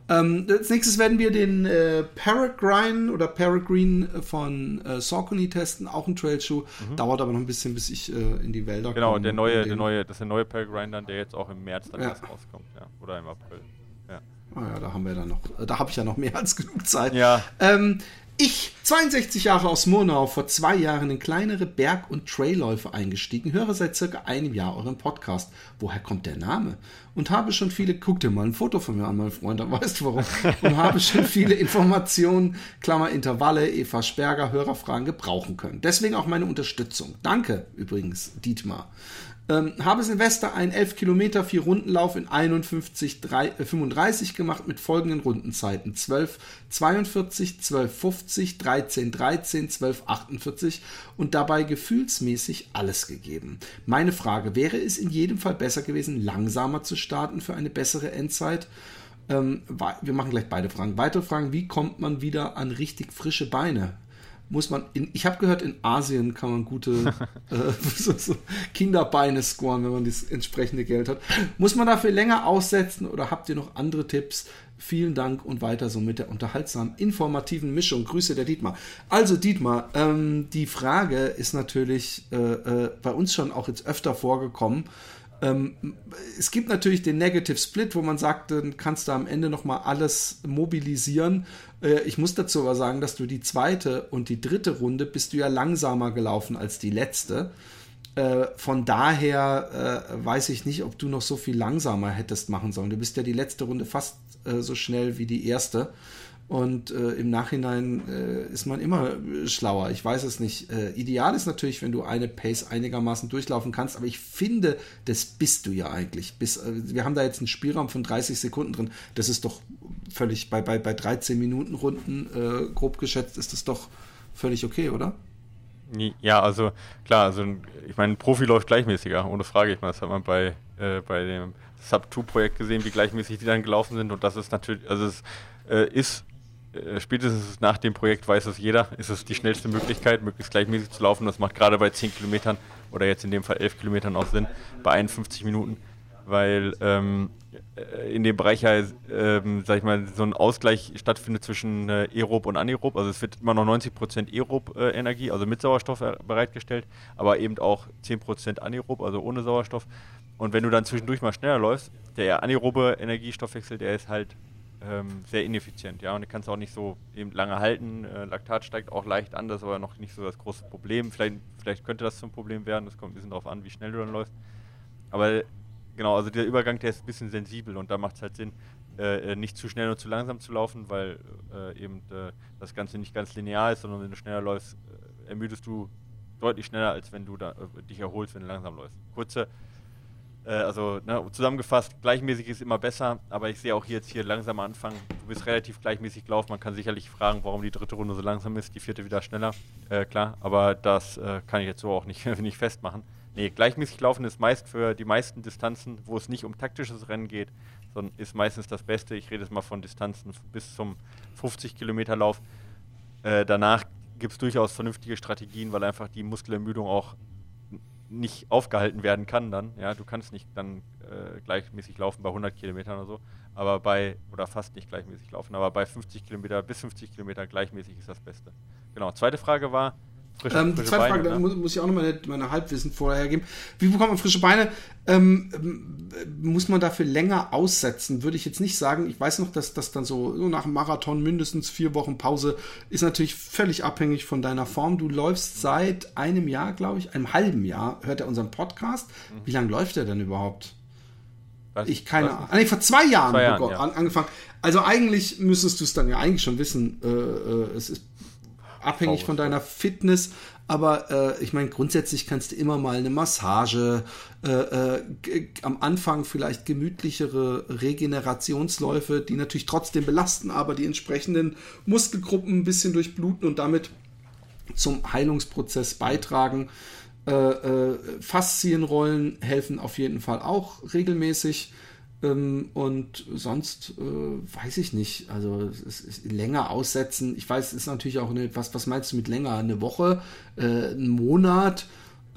Ähm, als nächstes werden wir den äh, Peregrine oder Peregrine von äh, Saucony testen, auch ein Trailschuh. Mhm. Dauert aber noch ein bisschen, bis ich äh, in die Wälder genau, komme. Genau, der neue, der neue, das ist der neue Peregrine dann, der jetzt auch im März dann ja. erst rauskommt, ja. Oder im April. Ja. Ah ja, da haben wir dann noch, da habe ich ja noch mehr als genug Zeit. Ja. Ähm, ich, 62 Jahre aus Murnau, vor zwei Jahren in kleinere Berg- und Trailläufe eingestiegen, höre seit circa einem Jahr euren Podcast. Woher kommt der Name? Und habe schon viele, guck dir mal ein Foto von mir an, mein Freund, dann weißt du warum. Und habe schon viele Informationen, Klammer Intervalle, Eva Sperger, Hörerfragen gebrauchen können. Deswegen auch meine Unterstützung. Danke übrigens, Dietmar. Ähm, habe Silvester einen 11 Kilometer, 4 Rundenlauf in 51, 3, äh, 35 gemacht mit folgenden Rundenzeiten. 12, 42, 12, 50, 13, 13, 12, 48 und dabei gefühlsmäßig alles gegeben. Meine Frage, wäre es in jedem Fall besser gewesen, langsamer zu starten für eine bessere Endzeit? Ähm, wir machen gleich beide Fragen. Weitere Fragen, wie kommt man wieder an richtig frische Beine? Muss man, in, ich habe gehört, in Asien kann man gute äh, so, so Kinderbeine scoren, wenn man das entsprechende Geld hat. Muss man dafür länger aussetzen oder habt ihr noch andere Tipps Vielen Dank und weiter so mit der unterhaltsamen, informativen Mischung. Grüße der Dietmar. Also Dietmar, ähm, die Frage ist natürlich äh, äh, bei uns schon auch jetzt öfter vorgekommen. Ähm, es gibt natürlich den Negative Split, wo man sagt, dann kannst du am Ende nochmal alles mobilisieren. Äh, ich muss dazu aber sagen, dass du die zweite und die dritte Runde bist du ja langsamer gelaufen als die letzte. Äh, von daher äh, weiß ich nicht, ob du noch so viel langsamer hättest machen sollen. Du bist ja die letzte Runde fast so schnell wie die erste. Und äh, im Nachhinein äh, ist man immer schlauer. Ich weiß es nicht. Äh, ideal ist natürlich, wenn du eine Pace einigermaßen durchlaufen kannst, aber ich finde, das bist du ja eigentlich. Bis, wir haben da jetzt einen Spielraum von 30 Sekunden drin. Das ist doch völlig, bei, bei, bei 13 Minuten Runden, grob geschätzt, ist das doch völlig okay, oder? Ja, also klar, also ich meine, ein Profi läuft gleichmäßiger, ohne Frage. Ich meine, das hat man bei, äh, bei dem Sub-2-Projekt gesehen, wie gleichmäßig die dann gelaufen sind. Und das ist natürlich, also es äh, ist äh, spätestens nach dem Projekt weiß es jeder, ist es die schnellste Möglichkeit, möglichst gleichmäßig zu laufen. Das macht gerade bei 10 Kilometern oder jetzt in dem Fall 11 Kilometern auch Sinn, bei 51 Minuten, weil ähm, äh, in dem Bereich ja, ähm, sag ich mal, so ein Ausgleich stattfindet zwischen äh, Aerob und Anaerob. Also es wird immer noch 90% Aerob-Energie, äh, also mit Sauerstoff äh, bereitgestellt, aber eben auch 10% Anaerob, also ohne Sauerstoff. Und wenn du dann zwischendurch mal schneller läufst, der anaerobe Energiestoffwechsel, der ist halt ähm, sehr ineffizient, ja, und du kannst auch nicht so eben lange halten. Äh, Laktat steigt auch leicht an, das ist aber noch nicht so das große Problem. Vielleicht, vielleicht könnte das zum Problem werden, das kommt ein bisschen darauf an, wie schnell du dann läufst. Aber genau, also der Übergang, der ist ein bisschen sensibel und da macht es halt Sinn, äh, äh, nicht zu schnell und zu langsam zu laufen, weil äh, eben äh, das Ganze nicht ganz linear ist, sondern wenn du schneller läufst, äh, ermüdest du deutlich schneller, als wenn du da, dich erholst, wenn du langsam läufst. Kurze, also ne, zusammengefasst, gleichmäßig ist immer besser, aber ich sehe auch jetzt hier langsam anfangen. Du bist relativ gleichmäßig gelaufen, man kann sicherlich fragen, warum die dritte Runde so langsam ist, die vierte wieder schneller, klar, aber das kann ich jetzt so auch nicht, nicht festmachen. Nee, gleichmäßig laufen ist meist für die meisten Distanzen, wo es nicht um taktisches Rennen geht, sondern ist meistens das Beste. Ich rede jetzt mal von Distanzen bis zum 50 Kilometer Lauf. Äh, danach gibt es durchaus vernünftige Strategien, weil einfach die Muskelermüdung auch nicht aufgehalten werden kann dann. Ja, du kannst nicht dann äh, gleichmäßig laufen bei 100 Kilometern oder so, aber bei, oder fast nicht gleichmäßig laufen, aber bei 50 Kilometer bis 50 Kilometer gleichmäßig ist das Beste. Genau, zweite Frage war, Frische, ähm, die zweite Beine, Frage, ne? da muss, muss, ich auch noch meine, meine Halbwissen vorher geben. Wie bekommt man frische Beine? Ähm, muss man dafür länger aussetzen? Würde ich jetzt nicht sagen. Ich weiß noch, dass das dann so, so nach dem Marathon mindestens vier Wochen Pause ist natürlich völlig abhängig von deiner Form. Du läufst seit einem Jahr, glaube ich, einem halben Jahr, hört er unseren Podcast. Wie lange läuft er denn überhaupt? Was? Ich keine Ahnung. Ah, nee, vor zwei Jahren, zwei Jahren ja. angefangen. Also eigentlich müsstest du es dann ja eigentlich schon wissen. Äh, äh, es ist abhängig von deiner Fitness. Aber äh, ich meine, grundsätzlich kannst du immer mal eine Massage, äh, äh, am Anfang vielleicht gemütlichere Regenerationsläufe, die natürlich trotzdem belasten, aber die entsprechenden Muskelgruppen ein bisschen durchbluten und damit zum Heilungsprozess beitragen. Äh, äh, Faszienrollen helfen auf jeden Fall auch regelmäßig. Ähm, und sonst äh, weiß ich nicht. Also ist länger aussetzen. Ich weiß, es ist natürlich auch eine, was, was meinst du mit länger? Eine Woche, äh, ein Monat?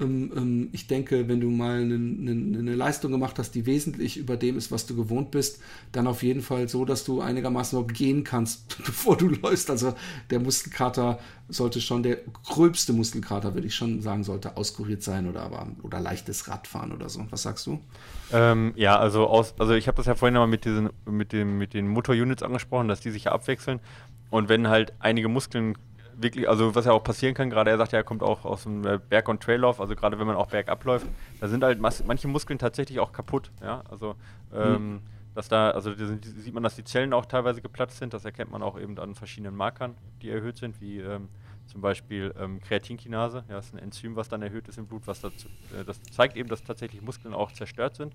Ähm, ähm, ich denke, wenn du mal eine, eine, eine, Leistung gemacht hast, die wesentlich über dem ist, was du gewohnt bist, dann auf jeden Fall so, dass du einigermaßen überhaupt gehen kannst, bevor du läufst. Also der Muskelkater sollte schon, der gröbste Muskelkater, würde ich schon sagen, sollte auskuriert sein oder aber oder leichtes Radfahren oder so. Was sagst du? Ähm, ja, also aus, also ich habe das ja vorhin nochmal mit diesen, mit dem, mit den Motorunits angesprochen, dass die sich ja abwechseln. Und wenn halt einige Muskeln wirklich, also was ja auch passieren kann, gerade er sagt ja, er kommt auch aus dem äh, Berg- und Traillauf, also gerade wenn man auch bergab läuft, da sind halt manche Muskeln tatsächlich auch kaputt, ja, also ähm, mhm. dass da, also sind, sieht man, dass die Zellen auch teilweise geplatzt sind, das erkennt man auch eben an verschiedenen Markern, die erhöht sind, wie ähm, zum Beispiel ähm, Kreatinkinase, ja, das ist ein Enzym, was dann erhöht ist im Blut, was dazu, äh, das zeigt eben, dass tatsächlich Muskeln auch zerstört sind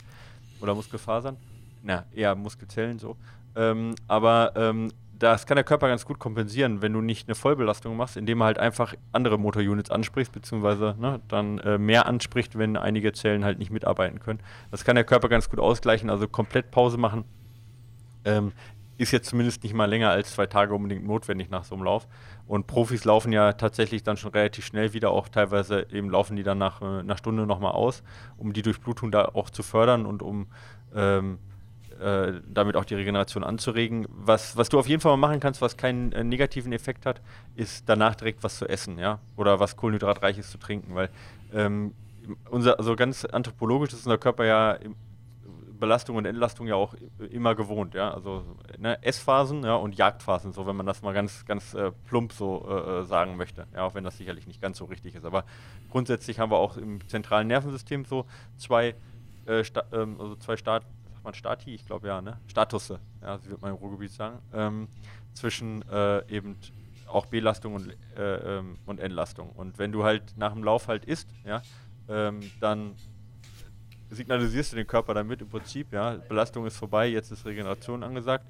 oder Muskelfasern, na, eher Muskelzellen so, ähm, aber ähm, das kann der Körper ganz gut kompensieren, wenn du nicht eine Vollbelastung machst, indem er halt einfach andere Motorunits ansprichst, beziehungsweise ne, dann äh, mehr anspricht, wenn einige Zellen halt nicht mitarbeiten können. Das kann der Körper ganz gut ausgleichen, also komplett Pause machen. Ähm, ist jetzt zumindest nicht mal länger als zwei Tage unbedingt notwendig nach so einem Lauf. Und Profis laufen ja tatsächlich dann schon relativ schnell wieder, auch teilweise eben laufen die dann nach äh, einer Stunde nochmal aus, um die Durchblutung da auch zu fördern und um ähm, äh, damit auch die Regeneration anzuregen. Was, was du auf jeden Fall mal machen kannst, was keinen äh, negativen Effekt hat, ist danach direkt was zu essen, ja, oder was kohlenhydratreiches zu trinken, weil ähm, unser, also ganz anthropologisch ist unser Körper ja Belastung und Entlastung ja auch immer gewohnt, ja. Also ne, Essphasen ja, und Jagdphasen, so wenn man das mal ganz, ganz äh, plump so äh, äh, sagen möchte. Ja, auch wenn das sicherlich nicht ganz so richtig ist. Aber grundsätzlich haben wir auch im zentralen Nervensystem so zwei, äh, ähm, also zwei Start, sagt man Stati, ich glaube ja, ne? Statusse, ja, sie wird man im Ruhrgebiet sagen, ähm, zwischen äh, eben auch Belastung und, äh, ähm, und Entlastung. Und wenn du halt nach dem Lauf halt isst, ja, ähm, dann signalisierst du den Körper damit im Prinzip, ja, Belastung ist vorbei, jetzt ist Regeneration angesagt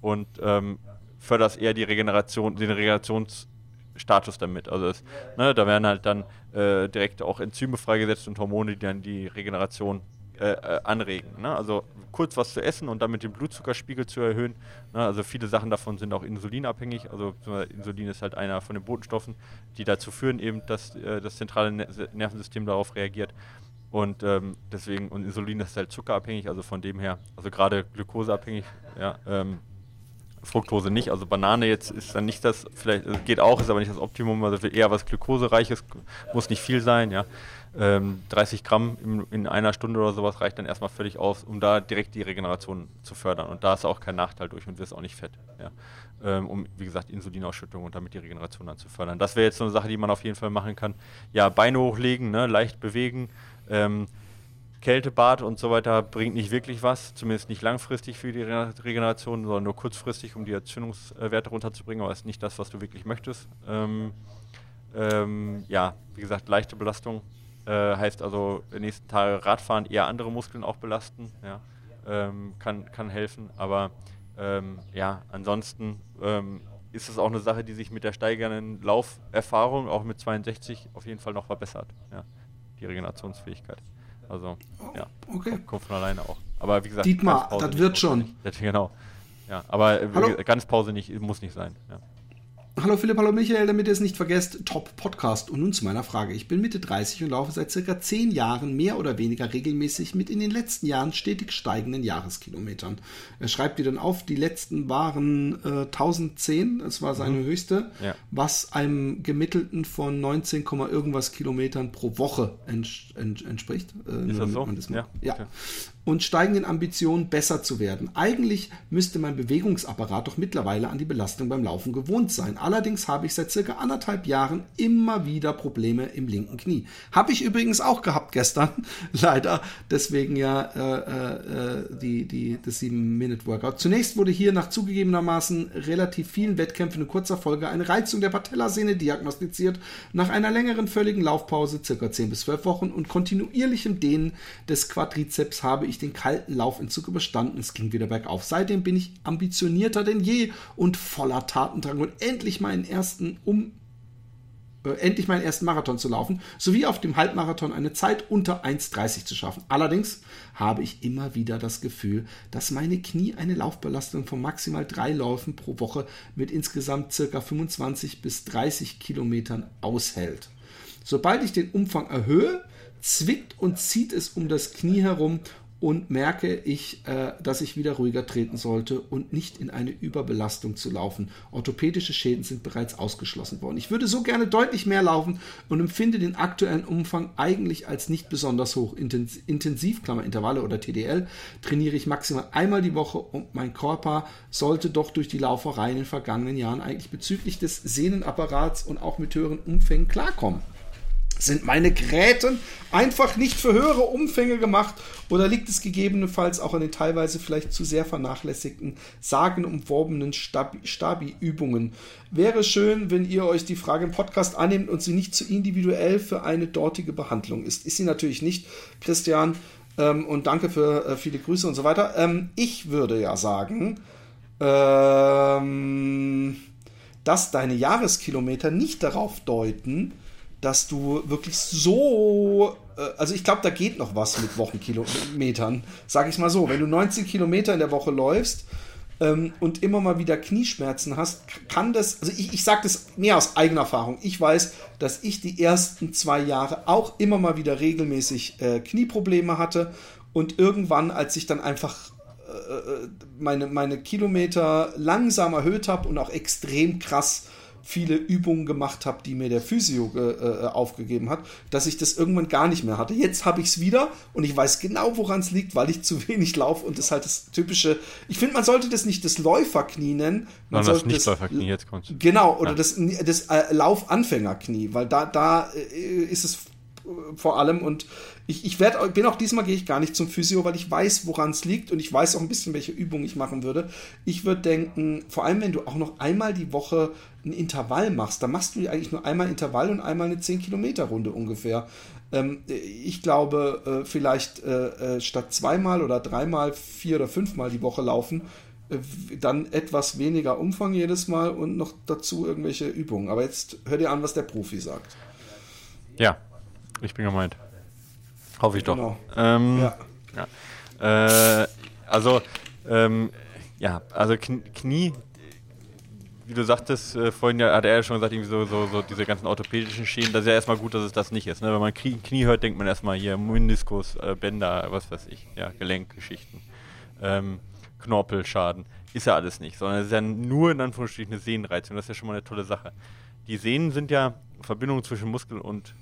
und ähm, förderst eher die Regeneration, den Regenerationsstatus damit. Also das, ne, da werden halt dann äh, direkt auch Enzyme freigesetzt und Hormone, die dann die Regeneration äh, äh, anregen. Ne? Also kurz was zu essen und damit den Blutzuckerspiegel zu erhöhen. Ne? Also viele Sachen davon sind auch insulinabhängig. Also Insulin ist halt einer von den Botenstoffen, die dazu führen, eben, dass äh, das zentrale Nervensystem darauf reagiert. Und ähm, deswegen, und Insulin ist halt zuckerabhängig, also von dem her, also gerade glukoseabhängig, ja, ähm, Fructose nicht. Also Banane jetzt ist dann nicht das, vielleicht also geht auch, ist aber nicht das Optimum, also eher was Glukosereiches, muss nicht viel sein, ja. Ähm, 30 Gramm in, in, einer Stunde oder sowas reicht dann erstmal völlig aus, um da direkt die Regeneration zu fördern. Und da ist auch kein Nachteil durch und wirst auch nicht fett. Ja. Ähm, um, wie gesagt, Insulinausschüttung und damit die Regeneration dann zu fördern. Das wäre jetzt so eine Sache, die man auf jeden Fall machen kann. Ja, Beine hochlegen, ne, leicht bewegen, ähm, Kältebad und so weiter bringt nicht wirklich was, zumindest nicht langfristig für die Regeneration, sondern nur kurzfristig, um die Entzündungswerte runterzubringen, aber ist nicht das, was du wirklich möchtest. Ähm, ähm, ja, wie gesagt, leichte Belastung äh, heißt also nächsten Tage Radfahren eher andere Muskeln auch belasten, ja, ähm, kann, kann helfen, aber ähm, ja, ansonsten ähm, ist es auch eine Sache, die sich mit der steigenden Lauferfahrung, auch mit 62, auf jeden Fall noch verbessert. Ja die Regenerationsfähigkeit. Also, ja, okay. kommt von alleine auch. Aber wie gesagt, Dietmar, das wird schon. Nicht. Genau. Ja, aber äh, ganz Pause nicht, muss nicht sein. Ja. Hallo Philipp, hallo Michael, damit ihr es nicht vergesst, Top Podcast. Und nun zu meiner Frage. Ich bin Mitte 30 und laufe seit circa 10 Jahren mehr oder weniger regelmäßig mit in den letzten Jahren stetig steigenden Jahreskilometern. Er schreibt die dann auf, die letzten waren äh, 1010, das war seine mhm. höchste, ja. was einem gemittelten von 19, irgendwas Kilometern pro Woche ents ents entspricht. Äh, Ist das so? Das ja. ja. Okay und steigenden Ambitionen besser zu werden. Eigentlich müsste mein Bewegungsapparat doch mittlerweile an die Belastung beim Laufen gewohnt sein. Allerdings habe ich seit circa anderthalb Jahren immer wieder Probleme im linken Knie. Habe ich übrigens auch gehabt gestern, leider. Deswegen ja äh, äh, die, die, das 7-Minute-Workout. Zunächst wurde hier nach zugegebenermaßen relativ vielen Wettkämpfen in kurzer Folge eine Reizung der Patellasehne diagnostiziert. Nach einer längeren völligen Laufpause, circa 10 bis 12 Wochen und kontinuierlichem Dehnen des Quadrizeps habe ich ich den kalten Laufelzug überstanden. Es ging wieder bergauf. Seitdem bin ich ambitionierter denn je und voller Tatendrang und endlich meinen ersten um äh, endlich meinen ersten Marathon zu laufen, sowie auf dem Halbmarathon eine Zeit unter 1,30 zu schaffen. Allerdings habe ich immer wieder das Gefühl, dass meine Knie eine Laufbelastung von maximal drei Läufen pro Woche mit insgesamt ca. 25 bis 30 Kilometern aushält. Sobald ich den Umfang erhöhe, zwickt und zieht es um das Knie herum und merke ich, äh, dass ich wieder ruhiger treten sollte und nicht in eine Überbelastung zu laufen. Orthopädische Schäden sind bereits ausgeschlossen worden. Ich würde so gerne deutlich mehr laufen und empfinde den aktuellen Umfang eigentlich als nicht besonders hoch. Intensiv, Klammer Intervalle oder TDL, trainiere ich maximal einmal die Woche und mein Körper sollte doch durch die Lauferei in den vergangenen Jahren eigentlich bezüglich des Sehnenapparats und auch mit höheren Umfängen klarkommen. Sind meine Gräten einfach nicht für höhere Umfänge gemacht oder liegt es gegebenenfalls auch an den teilweise vielleicht zu sehr vernachlässigten, sagenumworbenen Stabi-Übungen? Wäre schön, wenn ihr euch die Frage im Podcast annehmt und sie nicht zu individuell für eine dortige Behandlung ist. Ist sie natürlich nicht, Christian. Ähm, und danke für äh, viele Grüße und so weiter. Ähm, ich würde ja sagen, ähm, dass deine Jahreskilometer nicht darauf deuten, dass du wirklich so, äh, also ich glaube, da geht noch was mit Wochenkilometern, sage ich mal so. Wenn du 19 Kilometer in der Woche läufst ähm, und immer mal wieder Knieschmerzen hast, kann das, also ich, ich sage das mehr aus eigener Erfahrung. Ich weiß, dass ich die ersten zwei Jahre auch immer mal wieder regelmäßig äh, Knieprobleme hatte und irgendwann, als ich dann einfach äh, meine, meine Kilometer langsam erhöht habe und auch extrem krass viele Übungen gemacht habe, die mir der Physio äh, aufgegeben hat, dass ich das irgendwann gar nicht mehr hatte. Jetzt habe ich es wieder und ich weiß genau, woran es liegt, weil ich zu wenig laufe und das ist halt das typische. Ich finde, man sollte das nicht das Läuferknie nennen. Man Nein, das Nicht-Läuferknie, jetzt kommt Genau, oder ja. das, das äh, Laufanfängerknie, weil da, da äh, ist es vor allem. Und ich, ich werd, bin auch diesmal gehe ich gar nicht zum Physio, weil ich weiß, woran es liegt und ich weiß auch ein bisschen, welche Übung ich machen würde. Ich würde denken, vor allem wenn du auch noch einmal die Woche ein Intervall machst, dann machst du eigentlich nur einmal Intervall und einmal eine 10 Kilometer Runde ungefähr. Ähm, ich glaube, äh, vielleicht äh, äh, statt zweimal oder dreimal, vier oder fünfmal die Woche laufen, äh, dann etwas weniger Umfang jedes Mal und noch dazu irgendwelche Übungen. Aber jetzt hör dir an, was der Profi sagt. Ja, ich bin gemeint. Hoffe ich doch. Genau. Ähm, ja. ja. Äh, also, ähm, ja, also Knie, wie du sagtest, äh, vorhin ja, hat er ja schon gesagt, irgendwie so, so, so diese ganzen orthopädischen Schäden, das ist ja erstmal gut, dass es das nicht ist. Ne? Wenn man Knie, Knie hört, denkt man erstmal hier Meniskus, äh, Bänder, was weiß ich, ja, Gelenkgeschichten, ähm, Knorpelschaden. Ist ja alles nicht, sondern es ist ja nur in Anführungsstrichen eine Sehnenreizung. Das ist ja schon mal eine tolle Sache. Die Sehnen sind ja Verbindungen zwischen Muskel und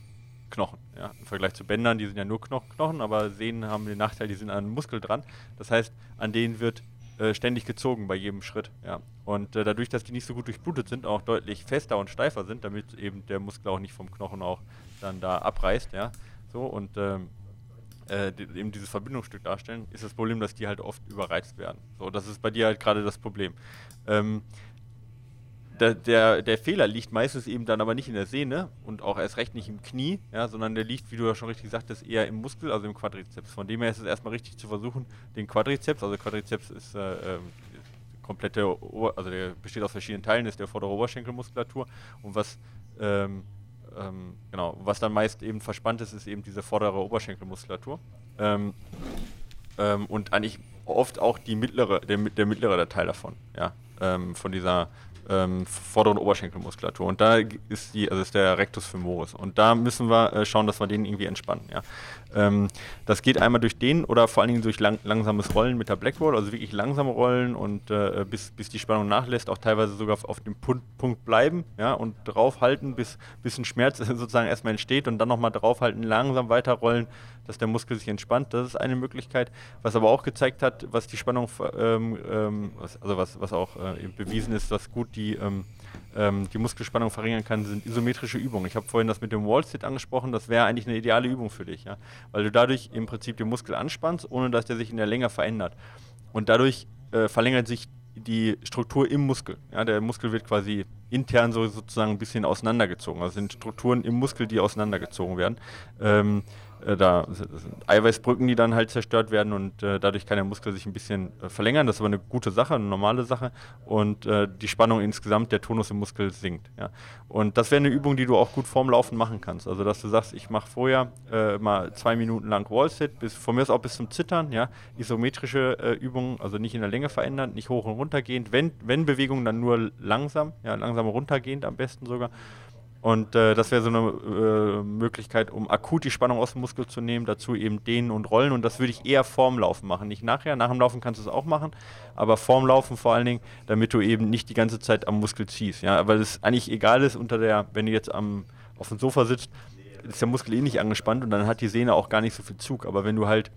Knochen. Ja. Im Vergleich zu Bändern, die sind ja nur Knochen, aber Sehnen haben den Nachteil, die sind an einem Muskel dran. Das heißt, an denen wird äh, ständig gezogen bei jedem Schritt. Ja. Und äh, dadurch, dass die nicht so gut durchblutet sind, auch deutlich fester und steifer sind, damit eben der Muskel auch nicht vom Knochen auch dann da abreißt. Ja. So, und ähm, äh, die, eben dieses Verbindungsstück darstellen, ist das Problem, dass die halt oft überreizt werden. So, das ist bei dir halt gerade das Problem. Ähm, der, der, der, Fehler liegt meistens eben dann aber nicht in der Sehne und auch erst recht nicht im Knie, ja, sondern der liegt, wie du ja schon richtig sagtest, eher im Muskel, also im Quadrizeps. Von dem her ist es erstmal richtig zu versuchen, den Quadrizeps, also Quadrizeps ist äh, äh, komplette, also der besteht aus verschiedenen Teilen, ist der vordere Oberschenkelmuskulatur und was ähm, ähm, genau, was dann meist eben verspannt ist, ist eben diese vordere Oberschenkelmuskulatur. Ähm, ähm und eigentlich oft auch die mittlere, der, der mittlere Teil davon, ja, ähm, von dieser ähm, vorderen Oberschenkelmuskulatur. Und da ist die, also ist der Rectus femoris. Und da müssen wir äh, schauen, dass wir den irgendwie entspannen. Ja. Ähm, das geht einmal durch den oder vor allen Dingen durch lang, langsames Rollen mit der Blackroll, also wirklich langsame Rollen und äh, bis, bis die Spannung nachlässt, auch teilweise sogar auf, dem Punkt, Punkt bleiben ja, und draufhalten, bis, bis ein Schmerz sozusagen erstmal entsteht und dann nochmal draufhalten, langsam weiterrollen, dass der Muskel sich entspannt. Das ist eine Möglichkeit. Was aber auch gezeigt hat, was die Spannung, ähm, ähm, also was, was auch äh, bewiesen ist, was gut die ähm, ähm, die Muskelspannung verringern kann, sind isometrische Übungen. Ich habe vorhin das mit dem Wall-Sit angesprochen, das wäre eigentlich eine ideale Übung für dich, ja? Weil du dadurch im Prinzip den Muskel anspannst, ohne dass der sich in der Länge verändert. Und dadurch äh, verlängert sich die Struktur im Muskel. Ja, der Muskel wird quasi intern so sozusagen ein bisschen auseinandergezogen. Also sind Strukturen im Muskel, die auseinandergezogen werden. Ähm, äh, da sind Eiweißbrücken, die dann halt zerstört werden und äh, dadurch kann der Muskel sich ein bisschen äh, verlängern. Das ist aber eine gute Sache, eine normale Sache und äh, die Spannung insgesamt, der Tonus im Muskel sinkt. Ja. Und das wäre eine Übung, die du auch gut vorm Laufen machen kannst. Also dass du sagst, ich mache vorher mal zwei Minuten lang Wall-Sit, bis, von mir aus auch bis zum Zittern, ja, isometrische Übungen, also nicht in der Länge verändern, nicht hoch und runter gehend, wenn, wenn Bewegungen dann nur langsam, ja, langsam runtergehend am besten sogar. Und äh, das wäre so eine äh, Möglichkeit, um akut die Spannung aus dem Muskel zu nehmen, dazu eben dehnen und rollen. Und das würde ich eher vorm Laufen machen, nicht nachher. Nach dem Laufen kannst du es auch machen, aber vorm Laufen vor allen Dingen, damit du eben nicht die ganze Zeit am Muskel ziehst. Ja? Weil es eigentlich egal ist, unter der, wenn du jetzt am, auf dem Sofa sitzt, ist der Muskel eh nicht angespannt und dann hat die Sehne auch gar nicht so viel Zug. Aber wenn du halt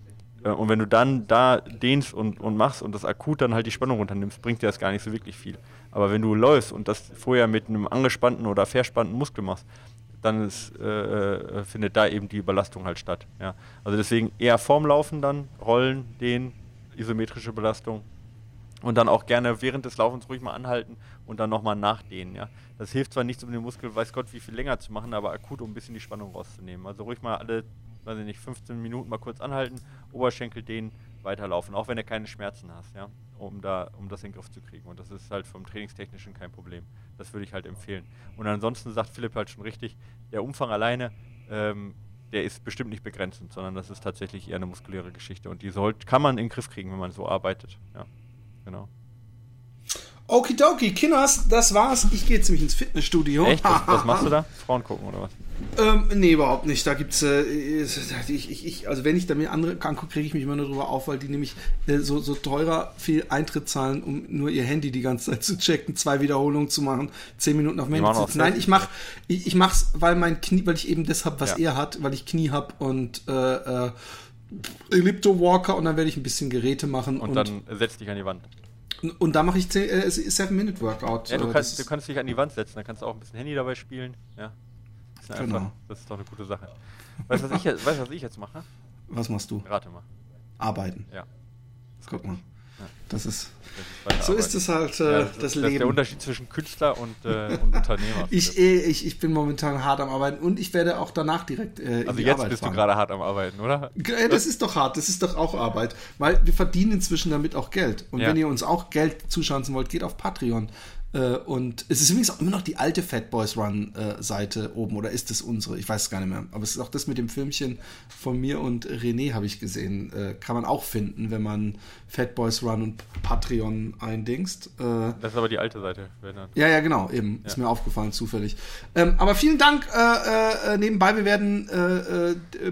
äh, und wenn du dann da dehnst und, und machst und das akut dann halt die Spannung runternimmst, bringt dir das gar nicht so wirklich viel. Aber wenn du läufst und das vorher mit einem angespannten oder verspannten Muskel machst, dann ist, äh, äh, findet da eben die Belastung halt statt. Ja. Also deswegen eher vorm Laufen dann, Rollen, Dehnen, isometrische Belastung und dann auch gerne während des Laufens ruhig mal anhalten und dann nochmal nachdehnen. Ja. Das hilft zwar nicht, um den Muskel weiß Gott wie viel länger zu machen, aber akut, um ein bisschen die Spannung rauszunehmen. Also ruhig mal alle weiß ich nicht, 15 Minuten mal kurz anhalten, Oberschenkel dehnen, weiterlaufen, auch wenn du keine Schmerzen hast, ja, um da, um das in den Griff zu kriegen. Und das ist halt vom Trainingstechnischen kein Problem. Das würde ich halt empfehlen. Und ansonsten sagt Philipp halt schon richtig, der Umfang alleine, ähm, der ist bestimmt nicht begrenzend, sondern das ist tatsächlich eher eine muskuläre Geschichte. Und die soll, kann man in den Griff kriegen, wenn man so arbeitet. Ja, genau. Okidoki, Kinners, das war's. Ich gehe jetzt nämlich ins Fitnessstudio. Echt? Was, was machst du da? Frauen gucken oder was? Ähm, nee, überhaupt nicht. Da gibt's, äh, ich, ich, ich, also wenn ich da mir andere angucke, kriege ich mich immer nur drüber auf, weil die nämlich äh, so, so teurer viel Eintritt zahlen, um nur ihr Handy die ganze Zeit zu checken, zwei Wiederholungen zu machen, zehn Minuten auf Handy zu sitzen. Nein, ich mach, ich, ich mach's, weil mein Knie, weil ich eben das hab, was ja. er hat, weil ich Knie hab und äh, äh, Ellipto Walker und dann werde ich ein bisschen Geräte machen. Und, und dann setz dich an die Wand. Und da mache ich 7-Minute-Workout. Ja, du kannst, du kannst dich an die Wand setzen, dann kannst du auch ein bisschen Handy dabei spielen. Ja. Das ist, genau. das ist doch eine gute Sache. Weißt du, was, ich, weißt, was ich jetzt mache? Was machst du? Rate mal. Arbeiten. Ja. Guck mal. Das ist, das ist so ist es halt äh, ja, das, das, Leben. Das ist der Unterschied zwischen Künstler und, äh, und Unternehmer. ich, eh, ich, ich bin momentan hart am Arbeiten und ich werde auch danach direkt äh, Also jetzt Arbeit bist fahren. du gerade hart am Arbeiten, oder? Das ist doch hart, das ist doch auch Arbeit, weil wir verdienen inzwischen damit auch Geld. Und ja. wenn ihr uns auch Geld zuschauen wollt, geht auf Patreon. Äh, und es ist übrigens auch immer noch die alte Fat Boys Run äh, Seite oben, oder ist es unsere? Ich weiß es gar nicht mehr. Aber es ist auch das mit dem Filmchen von mir und René, habe ich gesehen. Äh, kann man auch finden, wenn man Fat Boys Run und Patreon eindingst. Äh, das ist aber die alte Seite. Ja, ja, genau, eben. Ja. Ist mir aufgefallen, zufällig. Ähm, aber vielen Dank nebenbei. Wir werden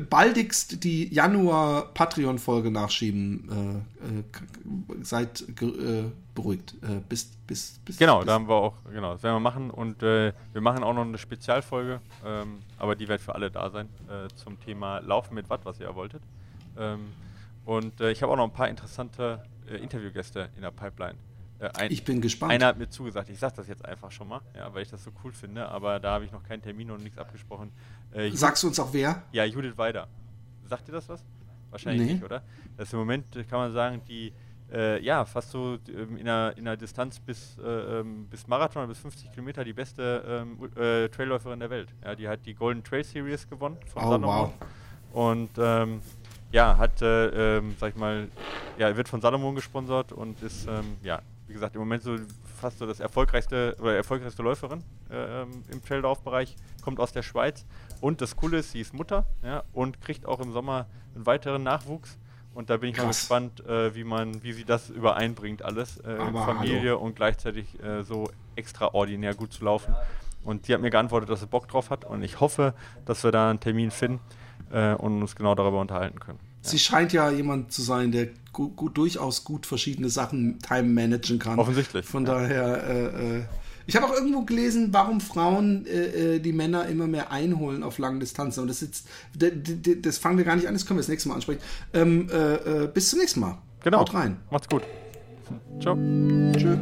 baldigst die Januar Patreon-Folge nachschieben. seid beruhigt. Äh, bis, bis, bis, genau, bis da haben wir auch, genau, das werden wir machen und äh, wir machen auch noch eine Spezialfolge, ähm, aber die wird für alle da sein, äh, zum Thema Laufen mit Watt, was ihr ja wolltet. Ähm, und äh, ich habe auch noch ein paar interessante äh, Interviewgäste in der Pipeline. Äh, ein, ich bin gespannt. Einer hat mir zugesagt, ich sage das jetzt einfach schon mal, ja, weil ich das so cool finde, aber da habe ich noch keinen Termin und nichts abgesprochen. Sagst du uns auch wer? Ja, Judith Weider. Sagt dir das was? Wahrscheinlich nee. nicht, oder? Das ist im Moment, kann man sagen, die äh, ja, fast so ähm, in, einer, in einer Distanz bis, äh, ähm, bis Marathon, bis 50 Kilometer die beste ähm, äh, Trailläuferin der Welt. Ja, die hat die Golden Trail Series gewonnen von oh, Salomon. Wow. Und ähm, ja, hat, äh, ähm, sag ich mal, ja, wird von Salomon gesponsert und ist, ja, wie gesagt, im Moment so fast so das erfolgreichste oder erfolgreichste Läuferin äh, im Traillaufbereich, kommt aus der Schweiz. Und das Coole ist, sie ist Mutter ja, und kriegt auch im Sommer einen weiteren Nachwuchs. Und da bin ich Krass. mal gespannt, äh, wie man, wie sie das übereinbringt, alles äh, in Familie hallo. und gleichzeitig äh, so extraordinär gut zu laufen. Und sie hat mir geantwortet, dass sie Bock drauf hat und ich hoffe, dass wir da einen Termin finden äh, und uns genau darüber unterhalten können. Ja. Sie scheint ja jemand zu sein, der gut, gut, durchaus gut verschiedene Sachen time managen kann. Offensichtlich. Von ja. daher äh, äh, ich habe auch irgendwo gelesen, warum Frauen äh, äh, die Männer immer mehr einholen auf langen Distanzen. Und das jetzt, das fangen wir gar nicht an, das können wir das nächste Mal ansprechen. Ähm, äh, äh, bis zum nächsten Mal. Genau. Haut rein. Macht's gut. Ciao. Tschüss.